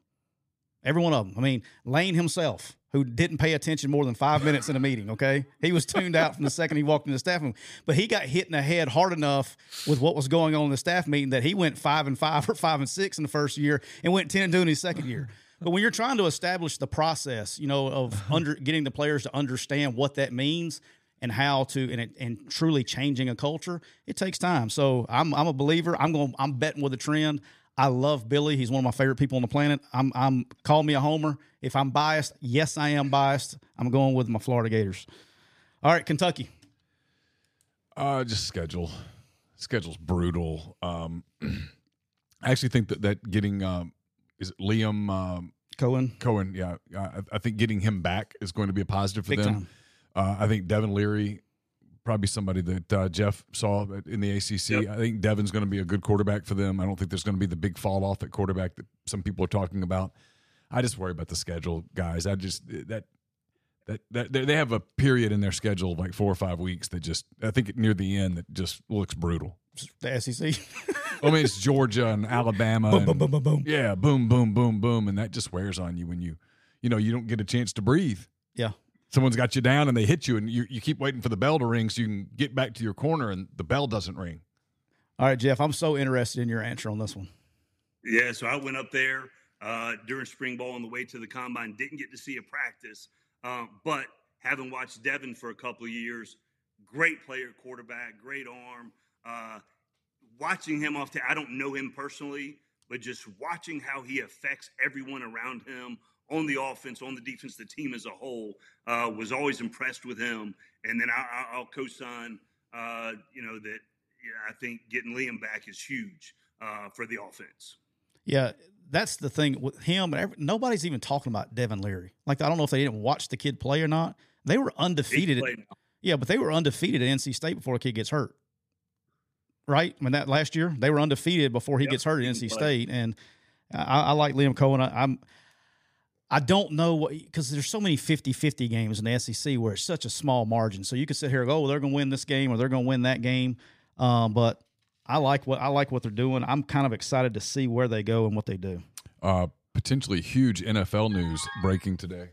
Every one of them. I mean, Lane himself, who didn't pay attention more than five minutes in a meeting, okay? He was tuned out from the second he walked in the staff room. But he got hit in the head hard enough with what was going on in the staff meeting that he went five and five or five and six in the first year and went 10 and two in his second year. But when you're trying to establish the process, you know, of under getting the players to understand what that means and how to and, it, and truly changing a culture, it takes time. So I'm I'm a believer. I'm going I'm betting with a trend. I love Billy. He's one of my favorite people on the planet. I'm I'm call me a homer. If I'm biased, yes, I am biased. I'm going with my Florida Gators. All right, Kentucky. Uh, just schedule. Schedule's brutal. Um, I actually think that that getting um, is it Liam um, Coen. Coen. Yeah, I, I think getting him back is going to be a positive for Big them. time. Uh, I think Devin Leary, probably somebody that uh, Geoff saw in the ACC. I think Devin's going to be a good quarterback for them. I don't think there's going to be the big fall off at quarterback that some people are talking about. I just worry about the schedule, guys. I just that that that they they have a period in their schedule of like four or five weeks that just I think near the end that just looks brutal. The SEC. I mean, it's Georgia and Alabama. boom, and- boom, boom, boom, boom. Yeah, boom, boom, boom, boom, and that just wears on you when you, you know, you don't get a chance to breathe. Yeah. Someone's got you down and they hit you, and you, you keep waiting for the bell to ring so you can get back to your corner, and the bell doesn't ring. All right, Geoff. I'm so interested in your answer on this one. Yeah, so I went up there uh, during spring ball on the way to the combine. Didn't get to see a practice, um, but having watched Devin for a couple of years, great player, quarterback, great arm. Uh, watching him off, the, I don't know him personally, but just watching how he affects everyone around him on the offense, on the defense, the team as a whole, uh, was always impressed with him. And then I, I, I'll co-sign, uh, you know, that yeah, I think getting Liam back is huge uh, for the offense. Yeah, that's the thing with him. Every, nobody's even talking about Devin Leary. Like I don't know if they didn't watch the kid play or not. They were undefeated. at- yeah, but they were undefeated at NC State before a kid gets hurt. Right? I mean that last year they were undefeated before he Yep, gets hurt at NC play. State, and I, I like Liam Coen. I, I'm. I don't know what because there's so many 50-50 games in the SEC where it's such a small margin. So you could sit here and go, oh, they're going to win this game or they're going to win that game. Um, but I like what I like what they're doing. I'm kind of excited to see where they go and what they do. Uh, potentially huge NFL news breaking today.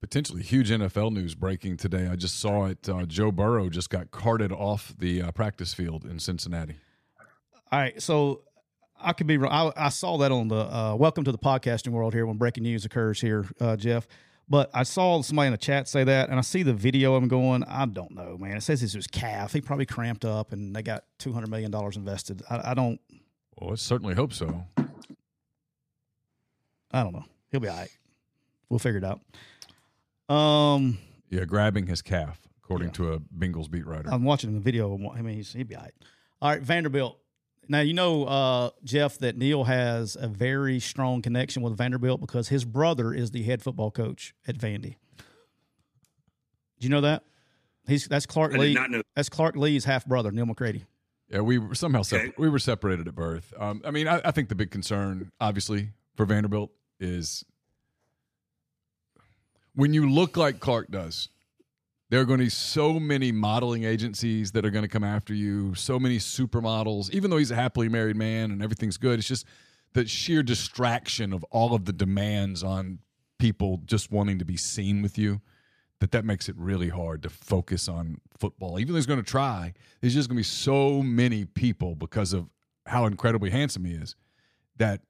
Potentially huge NFL news breaking today. I just saw it. Uh, Joe Burrow just got carted off the uh, practice field in Cincinnati. All right, so I could be wrong. I, I saw that on the uh, Welcome to the Podcasting World here when breaking news occurs here, uh, Geoff. But I saw somebody in the chat say that, and I see the video of him going, I don't know, man. It says this was calf. He probably cramped up, and they got $200 million invested. I, I don't. Well, I certainly hope so. I don't know. He'll be all right. We'll figure it out. Um, Yeah, grabbing his calf, according to a Bengals beat writer. I'm watching the video. I mean, he's, he'd be all right. All right, Vanderbilt. Now you know, uh, Geoff, that Neal has a very strong connection with Vanderbilt because his brother is the head football coach at Vandy. Do you know that? He's that's Clark I did Lea. not know. That's Clark Lea's half brother, Neal McCready. Yeah, we were somehow Okay. separ- we were separated at birth. Um, I mean, I, I think the big concern, obviously, for Vanderbilt is when you look like Clark does. There are going to be so many modeling agencies that are going to come after you. So many supermodels, even though he's a happily married man and everything's good. It's just the sheer distraction of all of the demands on people just wanting to be seen with you that that makes it really hard to focus on football. Even though he's going to try, there's just going to be so many people because of how incredibly handsome he is that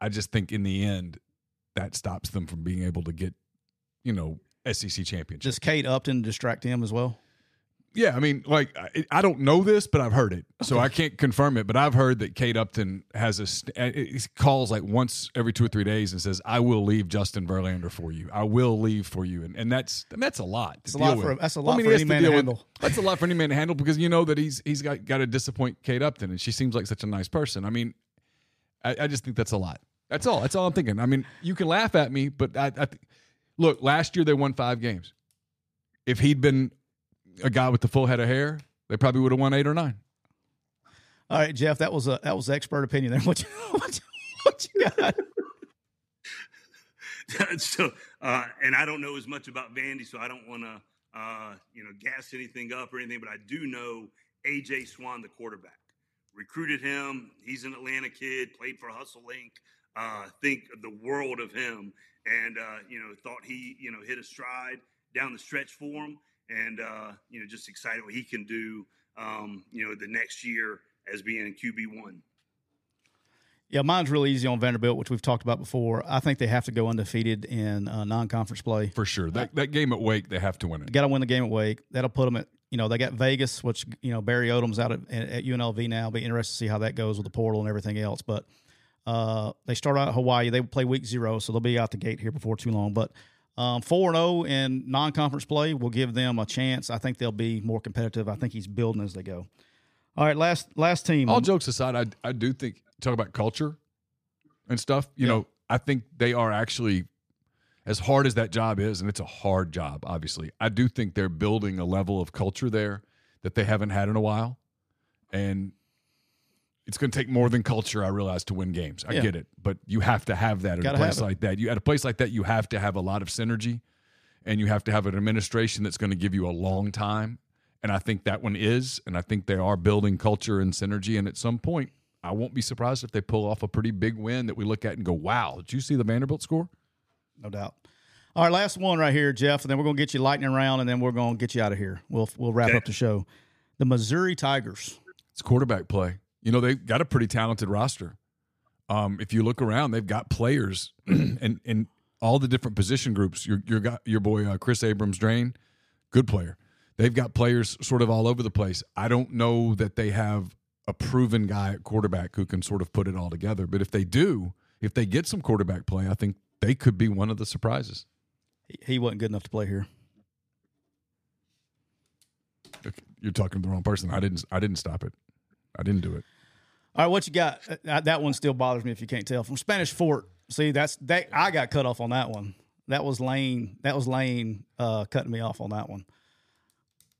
I just think in the end that stops them from being able to get, you know, SEC championship. Does Kate Upton distract him as well? Yeah, I mean, like I, I don't know this, but I've heard it, so I can't confirm it. But I've heard that Kate Upton has a st- uh, he calls like once every two or three days and says, "I will leave Justin Verlander for you. I will leave for you," and and that's and that's a lot. That's a lot for- that's a lot for he has any man to with- handle. that's a lot for any man to handle because you know that he's he's got got to disappoint Kate Upton, and she seems like such a nice person. I mean, I, I just think that's a lot. That's all. That's all I'm thinking. I mean, you can laugh at me, but I, I th- look. Last year they won five games. If he'd been a guy with the full head of hair, they probably would have won eight or nine. All right, Geoff, that was a that was expert opinion there. What you, what you, what you got? so, uh, and I don't know as much about Vandy, so I don't want to, uh, you know, gas anything up or anything. But I do know AJ Swann, the quarterback, recruited him. He's an Atlanta kid, played for Hustle Inc. Uh, think the world of him, and uh, you know, thought he, you know, hit a stride down the stretch for him, and uh, you know, just excited what he can do, um, you know, the next year as being in QB one. Yeah, mine's really easy on Vanderbilt, which we've talked about before. I think they have to go undefeated in uh, non-conference play. For sure. That that game at Wake, they have to win it. Got to win the game at Wake. That'll put them at you know they got Vegas, which you know Barry Odom's out at, at UNLV now. Be interested to see how that goes with the portal and everything else. But uh, they start out Hawaii. They play week zero, so they'll be out the gate here before too long. But um, four and zero in non-conference play will give them a chance. I think they'll be more competitive. I think he's building as they go. All right, last last team. All jokes aside, I I do think talk about culture and stuff. You Yeah. know, I think they are actually as hard as that job is, and it's a hard job. Obviously, I do think they're building a level of culture there that they haven't had in a while, and it's going to take more than culture. I realize to win games. I Yeah. get it, but you have to have that at Gotta a place like that. You at a place like that, you have to have a lot of synergy, and you have to have an administration that's going to give you a long time. And I think that one is, and I think they are building culture and synergy. And at some point, I won't be surprised if they pull off a pretty big win that we look at and go, "Wow, did you see the Vanderbilt score?" no doubt. All right, last one right here, Geoff, and then we're gonna get you lightning round, and then we're gonna get you out of here. We'll we'll wrap Okay. up the show. The Missouri Tigers. It's quarterback play. You know, they've got a pretty talented roster. Um, if you look around, they've got players in, in all the different position groups. Your your guy, your boy uh, Kris Abrams Draine, good player. They've got players sort of all over the place. I don't know that they have a proven guy at quarterback who can sort of put it all together. But if they do, if they get some quarterback play, I think they could be one of the surprises. He, he wasn't good enough to play here. You're talking to the wrong person. I didn't. I didn't stop it. I didn't do it. All right, what you got? Uh, that one still bothers me if you can't tell. From Spanish Fort. See, that's that. I got cut off on that one. That was Lane. That was Lane uh, cutting me off on that one.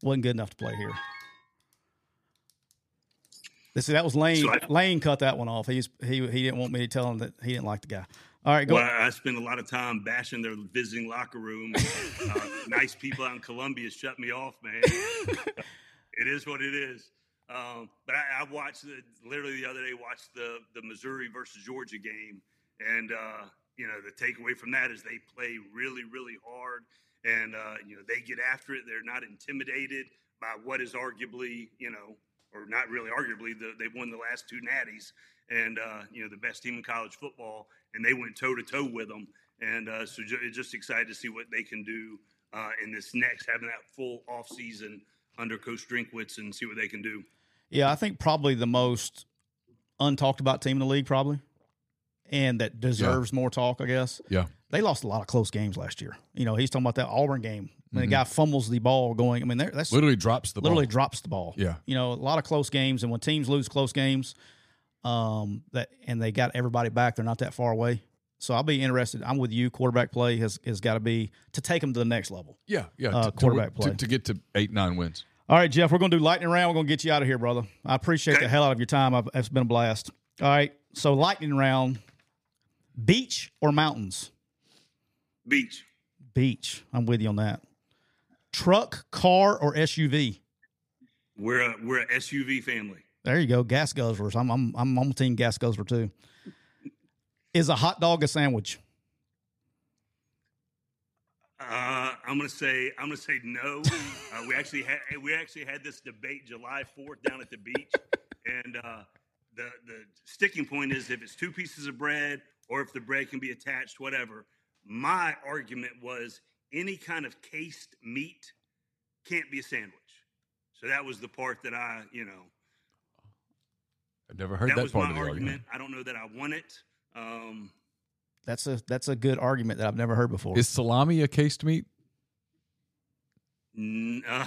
Wasn't good enough to play here. This that was Lane. So I- Lane cut that one off. He's he he didn't want me to tell him that he didn't like the guy. All right, go. Well, I spend a lot of time bashing their visiting locker room. uh, nice people out in Columbia shut me off, man. it is what it is. Um, but I, I watched the, literally the other day. Watched the the Missouri versus Georgia game, and uh, you know the takeaway from that is they play really, really hard, and uh, you know they get after it. They're not intimidated by what is arguably you know or not really arguably, the, they've won the last two natties and, uh, you know, the best team in college football, and they went toe to toe with them. And uh, so ju- just excited to see what they can do uh, in this next, having that full off season under Coach Drinkwitz and see what they can do. Yeah, I think probably the most untalked about team in the league, probably, and that deserves more talk. I guess. Yeah. They lost a lot of close games last year. You know, he's talking about that Auburn game when Mm-hmm. the guy fumbles the ball going. I mean, that's Literally drops the literally ball. drops the ball. Yeah. You know, a lot of close games, and when teams lose close games, um, that and they got everybody back, they're not that far away. So I'll be interested. I'm with you. Quarterback play has has got to be to take them to the next level. Yeah, yeah. Uh, to- to- quarterback to, play. to get to eight, nine wins. All right, Geoff, we're going to do lightning round. We're going to get you out of here, brother. I appreciate Okay. the hell out of your time. I've, it's been a blast. All right, so lightning round: beach or mountains? Beach. Beach. I'm with you on that. Truck, car, or SUV? We're a, we're a SUV family. There you go. Gas guzzlers. I'm I'm I'm on team gas guzzler too. Is a hot dog a sandwich? Uh, I'm gonna say I'm gonna say no. Uh, we actually had we actually had this debate July 4th down at the beach, and uh, the the sticking point is if it's two pieces of bread or if the bread can be attached, whatever. My argument was any kind of cased meat can't be a sandwich. So that was the part that I, you know, I've never heard that, that, was part my of the argument. argument. I don't know that I won it. Um, That's a that's a good argument that I've never heard before. Is salami a cased meat? no.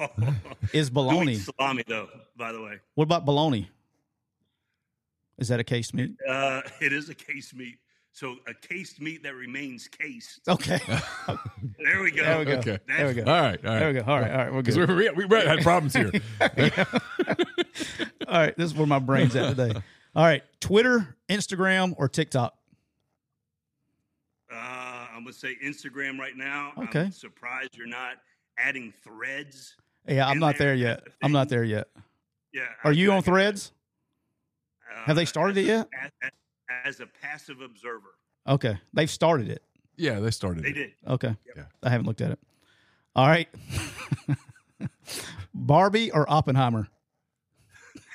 Is Who bologna? eats salami though? By the way. What about bologna? Is that a cased meat? Uh, it is a case meat. So a cased meat that remains cased. Okay. There we go. There we go. Okay. There we go. All right, all right. There we go. All right. All right. We're Because good. we, we, we had problems here. All right. This is where my brain's at today. All right. Twitter, Instagram, or TikTok? Uh, I'm gonna say Instagram right now. Okay. I'm surprised you're not adding threads. Yeah, I'm not there, there yet. the I'm not there yet. Yeah. Are I- you I on got- Threads? uh, Have they started it yet? As, as- as a passive observer, Okay. They've started it. yeah, they started. they it. did. Okay. Yeah. I haven't looked at it. All right. Barbie or Oppenheimer?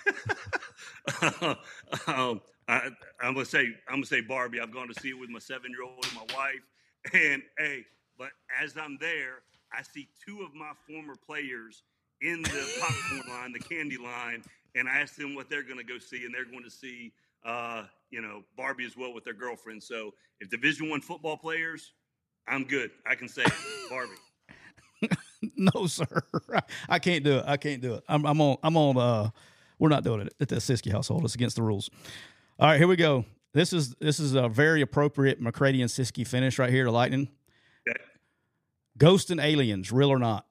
um, I, I'm gonna say I'm gonna say Barbie. I've gone to see it with my seven year old and my wife, and hey, but as I'm there, I see two of my former players in the popcorn line, the candy line, and I ask them what they're gonna go see, and they're going to see, uh, you know, Barbie as well with their girlfriend. So if Division One football players, I'm good. I can say Barbie. No, sir. I can't do it. I can't do it. I'm, I'm on. I'm on. Uh, we're not doing it at the Siskey household. It's against the rules. All right, here we go. This is this is a very appropriate McCready and Siskey finish right here to Lightning. Okay. Ghost and aliens, real or not?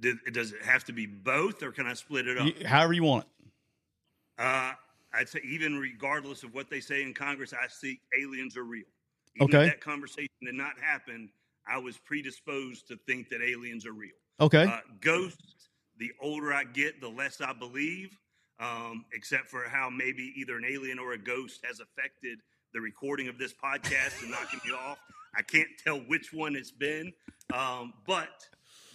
Does it have to be both, or can I split it up? You- however you want it. Uh, I'd say even regardless of what they say in Congress, I see aliens are real. Even Okay. if that conversation did not happen, I was predisposed to think that aliens are real. Okay. Uh, ghosts, the older I get, the less I believe, um, except for how maybe either an alien or a ghost has affected the recording of this podcast and knocking me off. I can't tell which one it's been, um, but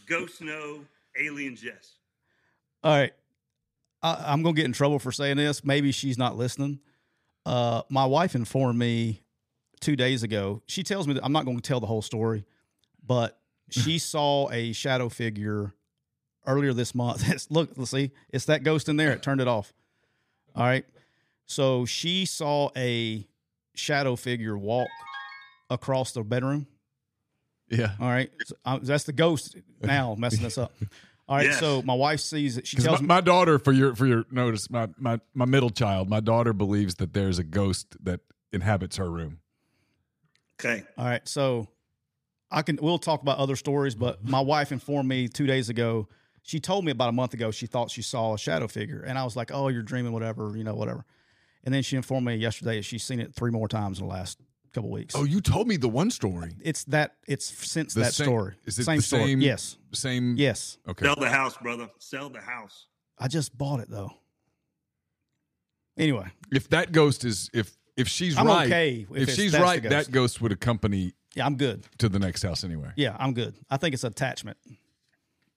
ghosts no, aliens yes. All right. I, I'm going to get in trouble for saying this. Maybe she's not listening. Uh, my wife informed me two days ago. She tells me that I'm not going to tell the whole story, but she saw a shadow figure earlier this month. It's, look, let's see. It's that ghost in there. It turned it off. All right. So she saw a shadow figure walk across the bedroom. Yeah. All right. So, uh, that's the ghost now messing us up. All right. Yes. So my wife sees it. She 'Cause tells my, me. my daughter, for your for your notice, my, my my middle child, my daughter believes that there's a ghost that inhabits her room. Okay. All right, so I can we'll talk about other stories, but my wife informed me two days ago. She told me about a month ago she thought she saw a shadow figure, and I was like, "Oh, you're dreaming, whatever, you know, whatever." And then she informed me yesterday that she's seen it three more times in the last couple weeks. Oh, you told me the one story. it's that it's since The that same- story. is it same the story? same- Yes, Same. yes. Okay. Sell the house, brother. Sell the house. I just bought it though. Anyway, If that ghost is if if she's I'm right, okay if if she's right, ghost. that ghost would accompany yeah, I'm good. to the next house anyway. Yeah, I'm good. I think it's attachment.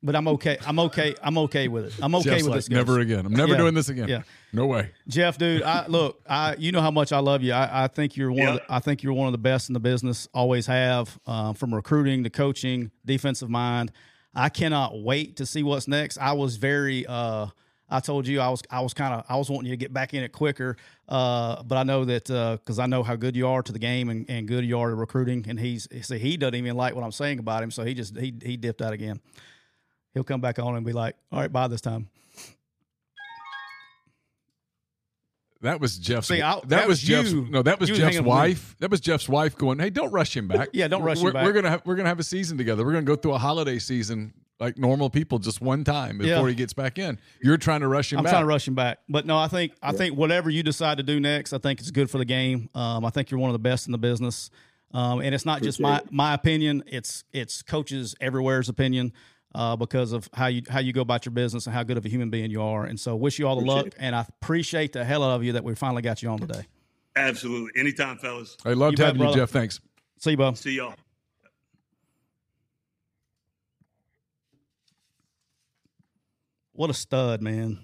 But I'm okay. I'm okay. I'm okay with it. I'm okay Geoff's with like, this. Ghost. never again. I'm never Yeah. doing this again. Yeah. No way. Geoff, dude, I look, I you know how much I love you. I, I think you're one. Of Yeah. the, I think you're one of the best in the business. Always have, uh, from recruiting to coaching, defensive mind. I cannot wait to see what's next. I was very. Uh, I told you I was. I was kind of. I was wanting you to get back in it quicker. Uh, but I know that because I know how good you are to the game and, and good you are to recruiting. And he's see he doesn't even like what I'm saying about him. So he just he he dipped out again. He'll come back on and be like, "All right, bye this time." That was Geoff's. See, I- that, that was was Geoff's. you. No, that was You Geoff's hanging wife. That was Geoff's wife going, "Hey, don't rush him back. Yeah, don't rush him we're, back. We're gonna have we're gonna have a season together. We're gonna go through a holiday season like normal people, just one time before Yeah. he gets back in. You're trying to rush him I'm back. trying to rush him back, but no, I think I think whatever you decide to do next, I think it's good for the game. Um, I think you're one of the best in the business, um, and it's not just my my opinion. It's it's coaches everywhere's opinion uh, because of how you how you go about your business and how good of a human being you are. And so, wish you all the luck, and I appreciate the hell out of you that we finally got you on today. Absolutely. Anytime, fellas. I loved You bet, having you. Geoff. Thanks. See you, bub. See y'all. What a stud, man!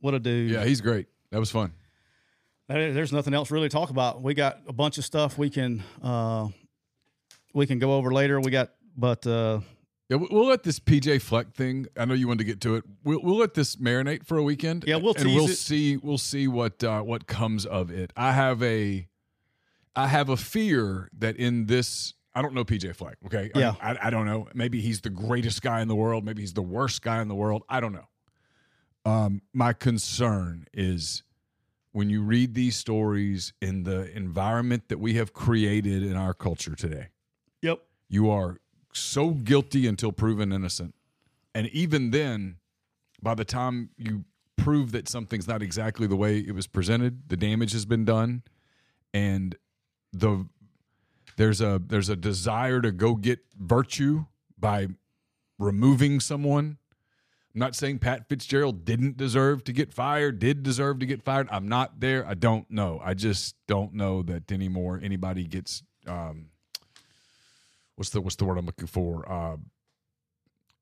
What a dude. Yeah, he's great. That was fun. There's nothing else really to talk about. We got a bunch of stuff we can uh, we can go over later. We got, but uh, Yeah, we- we'll let this PJ Fleck thing. I know you wanted to get to it. We'll, we'll let this marinate for a weekend. Yeah, we'll and we'll it. see. We'll see what uh, what comes of it. I have a, I have a fear that in this, I don't know PJ Fleck. Okay, I- Yeah. I, I don't know. Maybe he's the greatest guy in the world. Maybe he's the worst guy in the world. I don't know. Um, my concern is when you read these stories in the environment that we have created in our culture today yep, you are so guilty until proven innocent. And even then, by the time you prove that something's not exactly the way it was presented, the damage has been done, and the there's a there's a desire to go get virtue by removing someone. I'm not saying Pat Fitzgerald didn't deserve to get fired, did deserve to get fired. I'm not there. I don't know. I just don't know that anymore anybody gets um, what's the what's the word I'm looking for? Uh,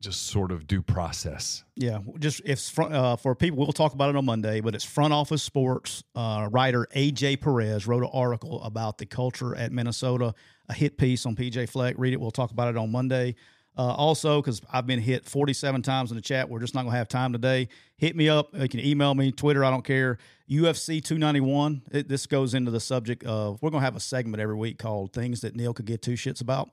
just sort of due process. yeah. Just if uh, for people, we'll talk about it on Monday. But it's front office sports uh, writer AJ Perez wrote an article about the culture at Minnesota. A hit piece on PJ Fleck. Read it. We'll talk about it on Monday. Uh, also, because I've been hit 47 times in the chat, we're just not going to have time today. Hit me up. You can email me, Twitter, I don't care. UFC 291. It, this goes into the subject of we're going to have a segment every week called Things That Neal Could Get Two Shits About,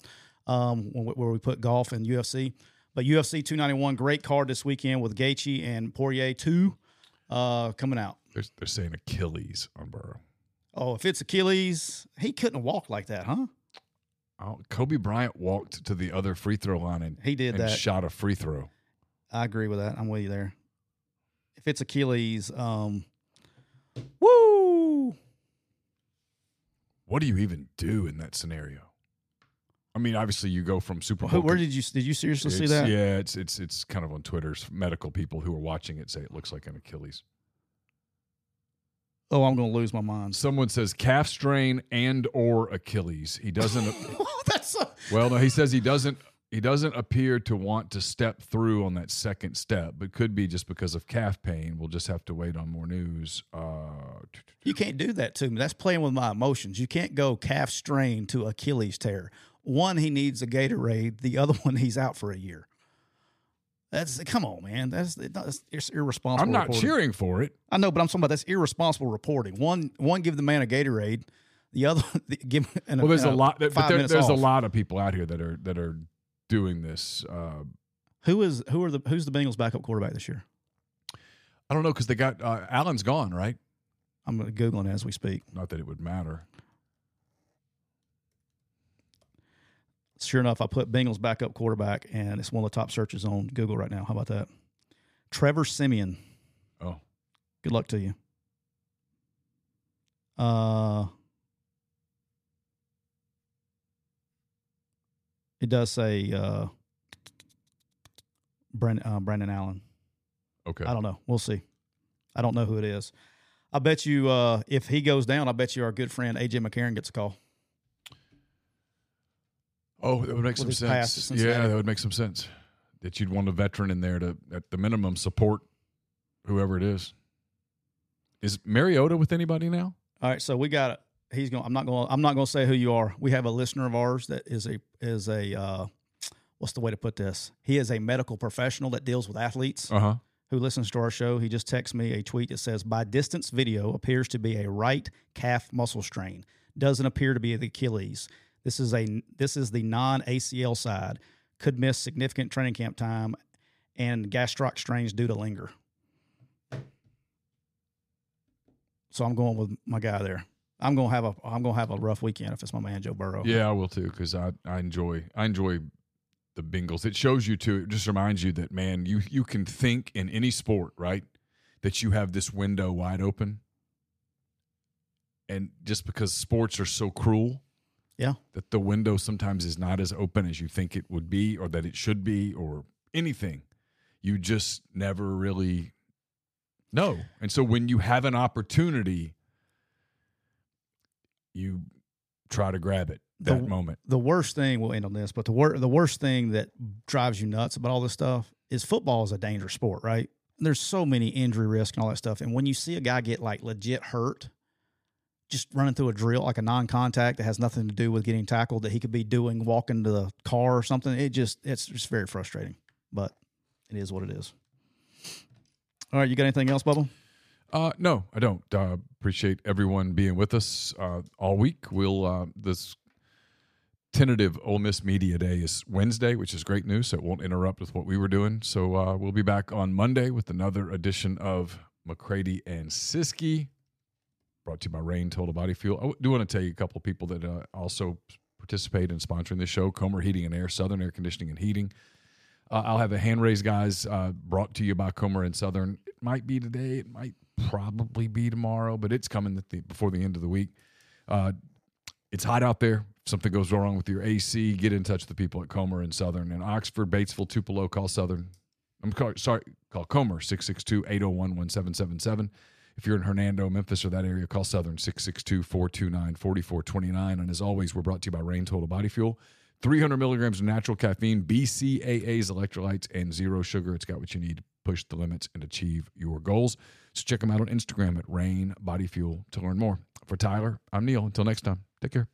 um, where we put golf and UFC. But UFC 291, great card this weekend with Gaethje and Poirier 2 uh, coming out. They're, they're saying Achilles on Burrow. Oh, if it's Achilles, he couldn't walk like that, huh? Oh, Kobe Bryant walked to the other free throw line and He did and that. shot a free throw. I agree with that. I'm with you there. If it's Achilles, um, woo! What do you even do in that scenario? I mean, obviously you go from Super Bowl. where did you did you seriously see that? Yeah, it's it's it's kind of on Twitter's medical people who are watching it say it looks like an Achilles. Oh, I'm going to lose my mind. Someone says calf strain and or Achilles. He doesn't. That's a, well, no, he says he doesn't. He doesn't appear to want to step through on that second step, but could be just because of calf pain. We'll just have to wait on more news. Uh, you can't do that to me. That's playing with my emotions. You can't go calf strain to Achilles tear. One, he needs a Gatorade. The other one, he's out for a year. That's come on, man. That's, that's it's irresponsible. I'm not reporting. cheering for it. I know, but I'm talking about that's irresponsible reporting. One, one, give the man a Gatorade. The other, the, give. An, Well, there's a uh, lot. But five there, there's a lot of people out here that are that are doing this. Uh, Who is who are the who's the Bengals backup quarterback this year? I don't know because they got uh, Allen's gone, right? I'm googling as we speak. Not that it would matter. Sure enough, I put Bengals backup quarterback, and it's one of the top searches on Google right now. How about that? Trevor Siemian. Oh, Good luck to you. Uh, it does say uh, Brandon, uh, Brandon Allen. okay. I don't know. We'll see. I don't know who it is. I bet you uh, if he goes down, I bet you our good friend AJ McCarron gets a call. Oh, that would make some his pass to sense. Yeah, that would make some sense. that you'd want a veteran in there to, at the minimum, support whoever it is. Is Mariota with anybody now? All right, so we got he's going. I'm not going. I'm not going to say who you are. We have a listener of ours that is a is a uh, what's the way to put this? He is a medical professional that deals with athletes Uh huh. who listens to our show. He just texts me a tweet that says, "By distance video appears to be a right calf muscle strain. Doesn't appear to be the Achilles. This is a this is the non ACL side. Could miss significant training camp time, and gastroc strains due to linger." So I'm going with my guy there. I'm gonna have a I'm gonna have a rough weekend if it's my man Joe Burrow. Yeah, I will too because I, I enjoy I enjoy the Bengals. It shows you too. It just reminds you that man, you you can think in any sport, right? That you have this window wide open, and just because sports are so cruel, Yeah. that the window sometimes is not as open as you think it would be, or that it should be, or anything. You just never really know, and so when you have an opportunity, you try to grab it The- that moment. the worst thing we'll end on this, but the wor- the worst thing that drives you nuts about all this stuff is football is a dangerous sport, right? There's so many injury risk and all that stuff, and when you see a guy get like legit hurt, just running through a drill like a non-contact that has nothing to do with getting tackled that he could be doing walking to the car or something, it just it's just very frustrating. But it is what it is. All right, you got anything else, Bubble? Uh, no, I don't. Uh, appreciate everyone being with us uh, all week. We'll uh, this tentative Ole Miss Media Day is Wednesday, which is great news. So it won't interrupt with what we were doing. So uh, we'll be back on Monday with another edition of McCready and Siskey, brought to you by Reign Total Body Fuel. I do want to tell you a couple of people that uh, also participate in sponsoring this show: Comer Heating and Air, Southern Air Conditioning and Heating. Uh, I'll have a hand raise, guys, uh, brought to you by Comer and Southern. It might be today. It might probably be tomorrow, but it's coming the, before the end of the week. Uh, it's hot out there. If something goes wrong with your AC, get in touch with the people at Comer and Southern. In Oxford, Batesville, Tupelo, call Southern. I'm call, sorry, call Comer 662 801 1777. If you're in Hernando, Memphis, or that area, call Southern 662 429 4429. And as always, we're brought to you by Reign Total Body Fuel. 300 milligrams of natural caffeine, BCAAs, electrolytes, and zero sugar. It's got what you need to push the limits and achieve your goals. So check them out on Instagram at Reign Body Fuel to learn more. For Tyler, I'm Neal. Until next time, take care.